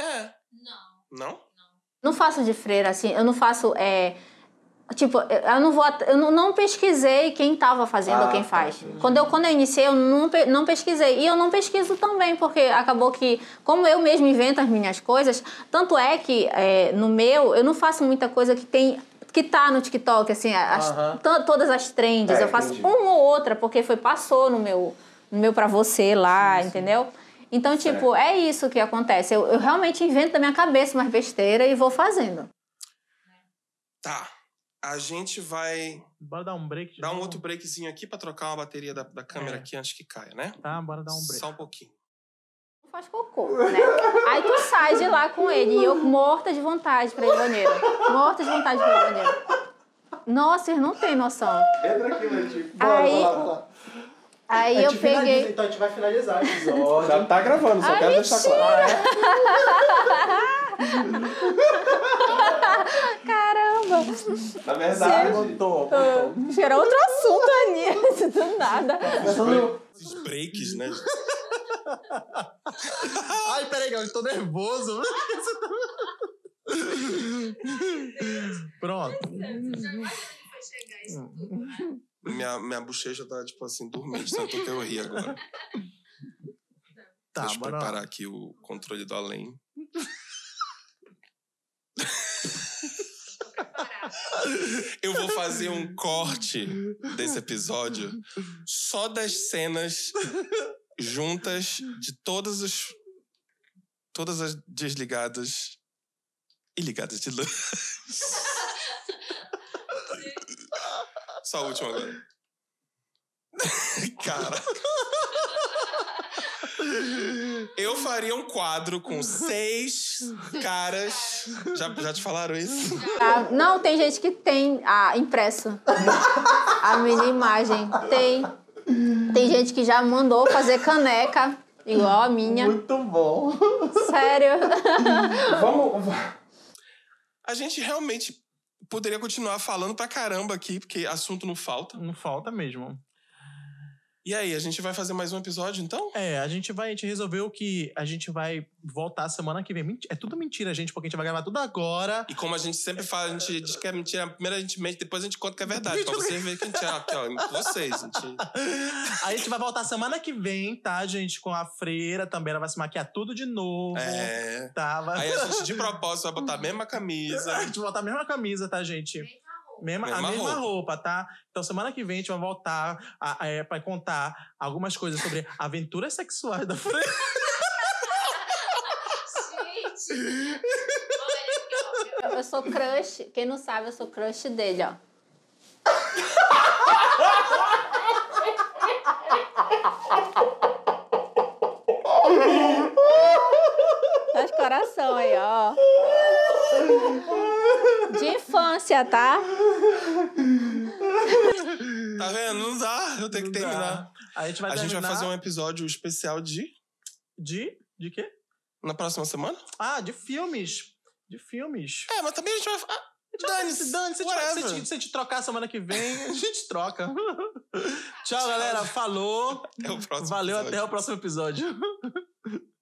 É. Não. Não? Não faço de freira, assim, eu não faço. É, tipo, eu não vou. Eu não, pesquisei quem estava fazendo Ah, ou quem tá. faz. Quando eu, quando eu iniciei, eu não, não pesquisei. E eu não pesquiso também, porque acabou que, como eu mesmo invento as minhas coisas, tanto é que é, no meu, eu não faço muita coisa que tem. Que tá no TikTok, assim, as- to- todas as trends. É, eu faço entendi. uma ou outra, porque foi, passou no meu, no meu pra você lá, entendeu? Então, tipo, é isso que acontece. Eu, eu realmente invento da minha cabeça umas besteiras e vou fazendo. Tá. A gente vai Bora dar um break. dar um novo? outro breakzinho aqui pra trocar uma bateria da, da câmera É. aqui antes que caia, né? Tá, bora dar um break. Só um pouquinho. faz cocô, né? Aí tu sai de lá com ele e eu morta de vontade pra ir ao banheiro. Morta de vontade pra ir ao banheiro. Nossa, vocês não têm noção. Entra aqui, Letícia. Aí- Bora, bora, Aí A eu finaliza, peguei. então a gente vai finalizar o episódio. Já tá gravando, só Ai, quero deixar claro. (laughs) Caramba! Na verdade, Botou, botou. Isso era outro assunto, Aninha. (laughs) Do nada. Esses breaks, né? (laughs) Ai, peraí, eu tô nervoso. (laughs) Pronto. Você já imagina que vai chegar isso tudo? Minha, minha bochecha tá, tipo assim, dormente, tanto que eu ri agora. Tá, Deixa eu preparar aqui o controle do além. (laughs) Eu vou fazer um corte desse episódio só das cenas juntas de todas as todas as desligadas e ligadas de luz. (laughs) Só a última agora. (laughs) Cara. Eu faria um quadro com seis caras. Já, já te falaram isso? Ah, não, tem gente que tem a impresso. A mini imagem. Tem. Tem gente que já mandou fazer caneca, igual a minha. Muito bom. Sério. vamos... A gente realmente poderia continuar falando pra caramba aqui, porque assunto não falta. Não falta mesmo. E aí, a gente vai fazer mais um episódio, então? É, a gente vai, a gente resolveu que a gente vai voltar semana que vem. É tudo mentira, gente, porque a gente vai gravar tudo agora. E como a gente sempre fala, a gente diz que é mentira, primeiro a gente mente, depois a gente conta que é verdade. Pra vocês verem que a gente é aqui, ó, vocês, gente. Aí a gente vai voltar semana que vem, tá, gente? Com a freira também. Ela vai se maquiar tudo de novo. É. Tá, vai... Aí a gente, de propósito, vai botar a mesma camisa. A gente vai botar a mesma camisa, tá, gente? Mesma, Mesma a mesma roupa. roupa. tá? Então, semana que vem a gente vai voltar a, é, pra contar algumas coisas sobre (laughs) aventuras sexuais da freira. Gente! Olha aqui, ó. Eu sou crush. Quem não sabe, eu sou crush dele, ó. (laughs) Faz coração aí, ó. De infância, tá? Tá vendo? Não dá, eu tenho que Não dá. terminar. A gente vai A gente vai terminar fazer um episódio especial de. De... De quê? Na próxima semana? Ah, de filmes. De filmes. É, mas também a gente vai. Ah, Dane-se, Dane, se, a gente- whatever. a gente- se a gente trocar semana que vem, a gente troca. (laughs) Tchau, galera. Falou. É o próximo Valeu, episódio. até o próximo episódio. (laughs)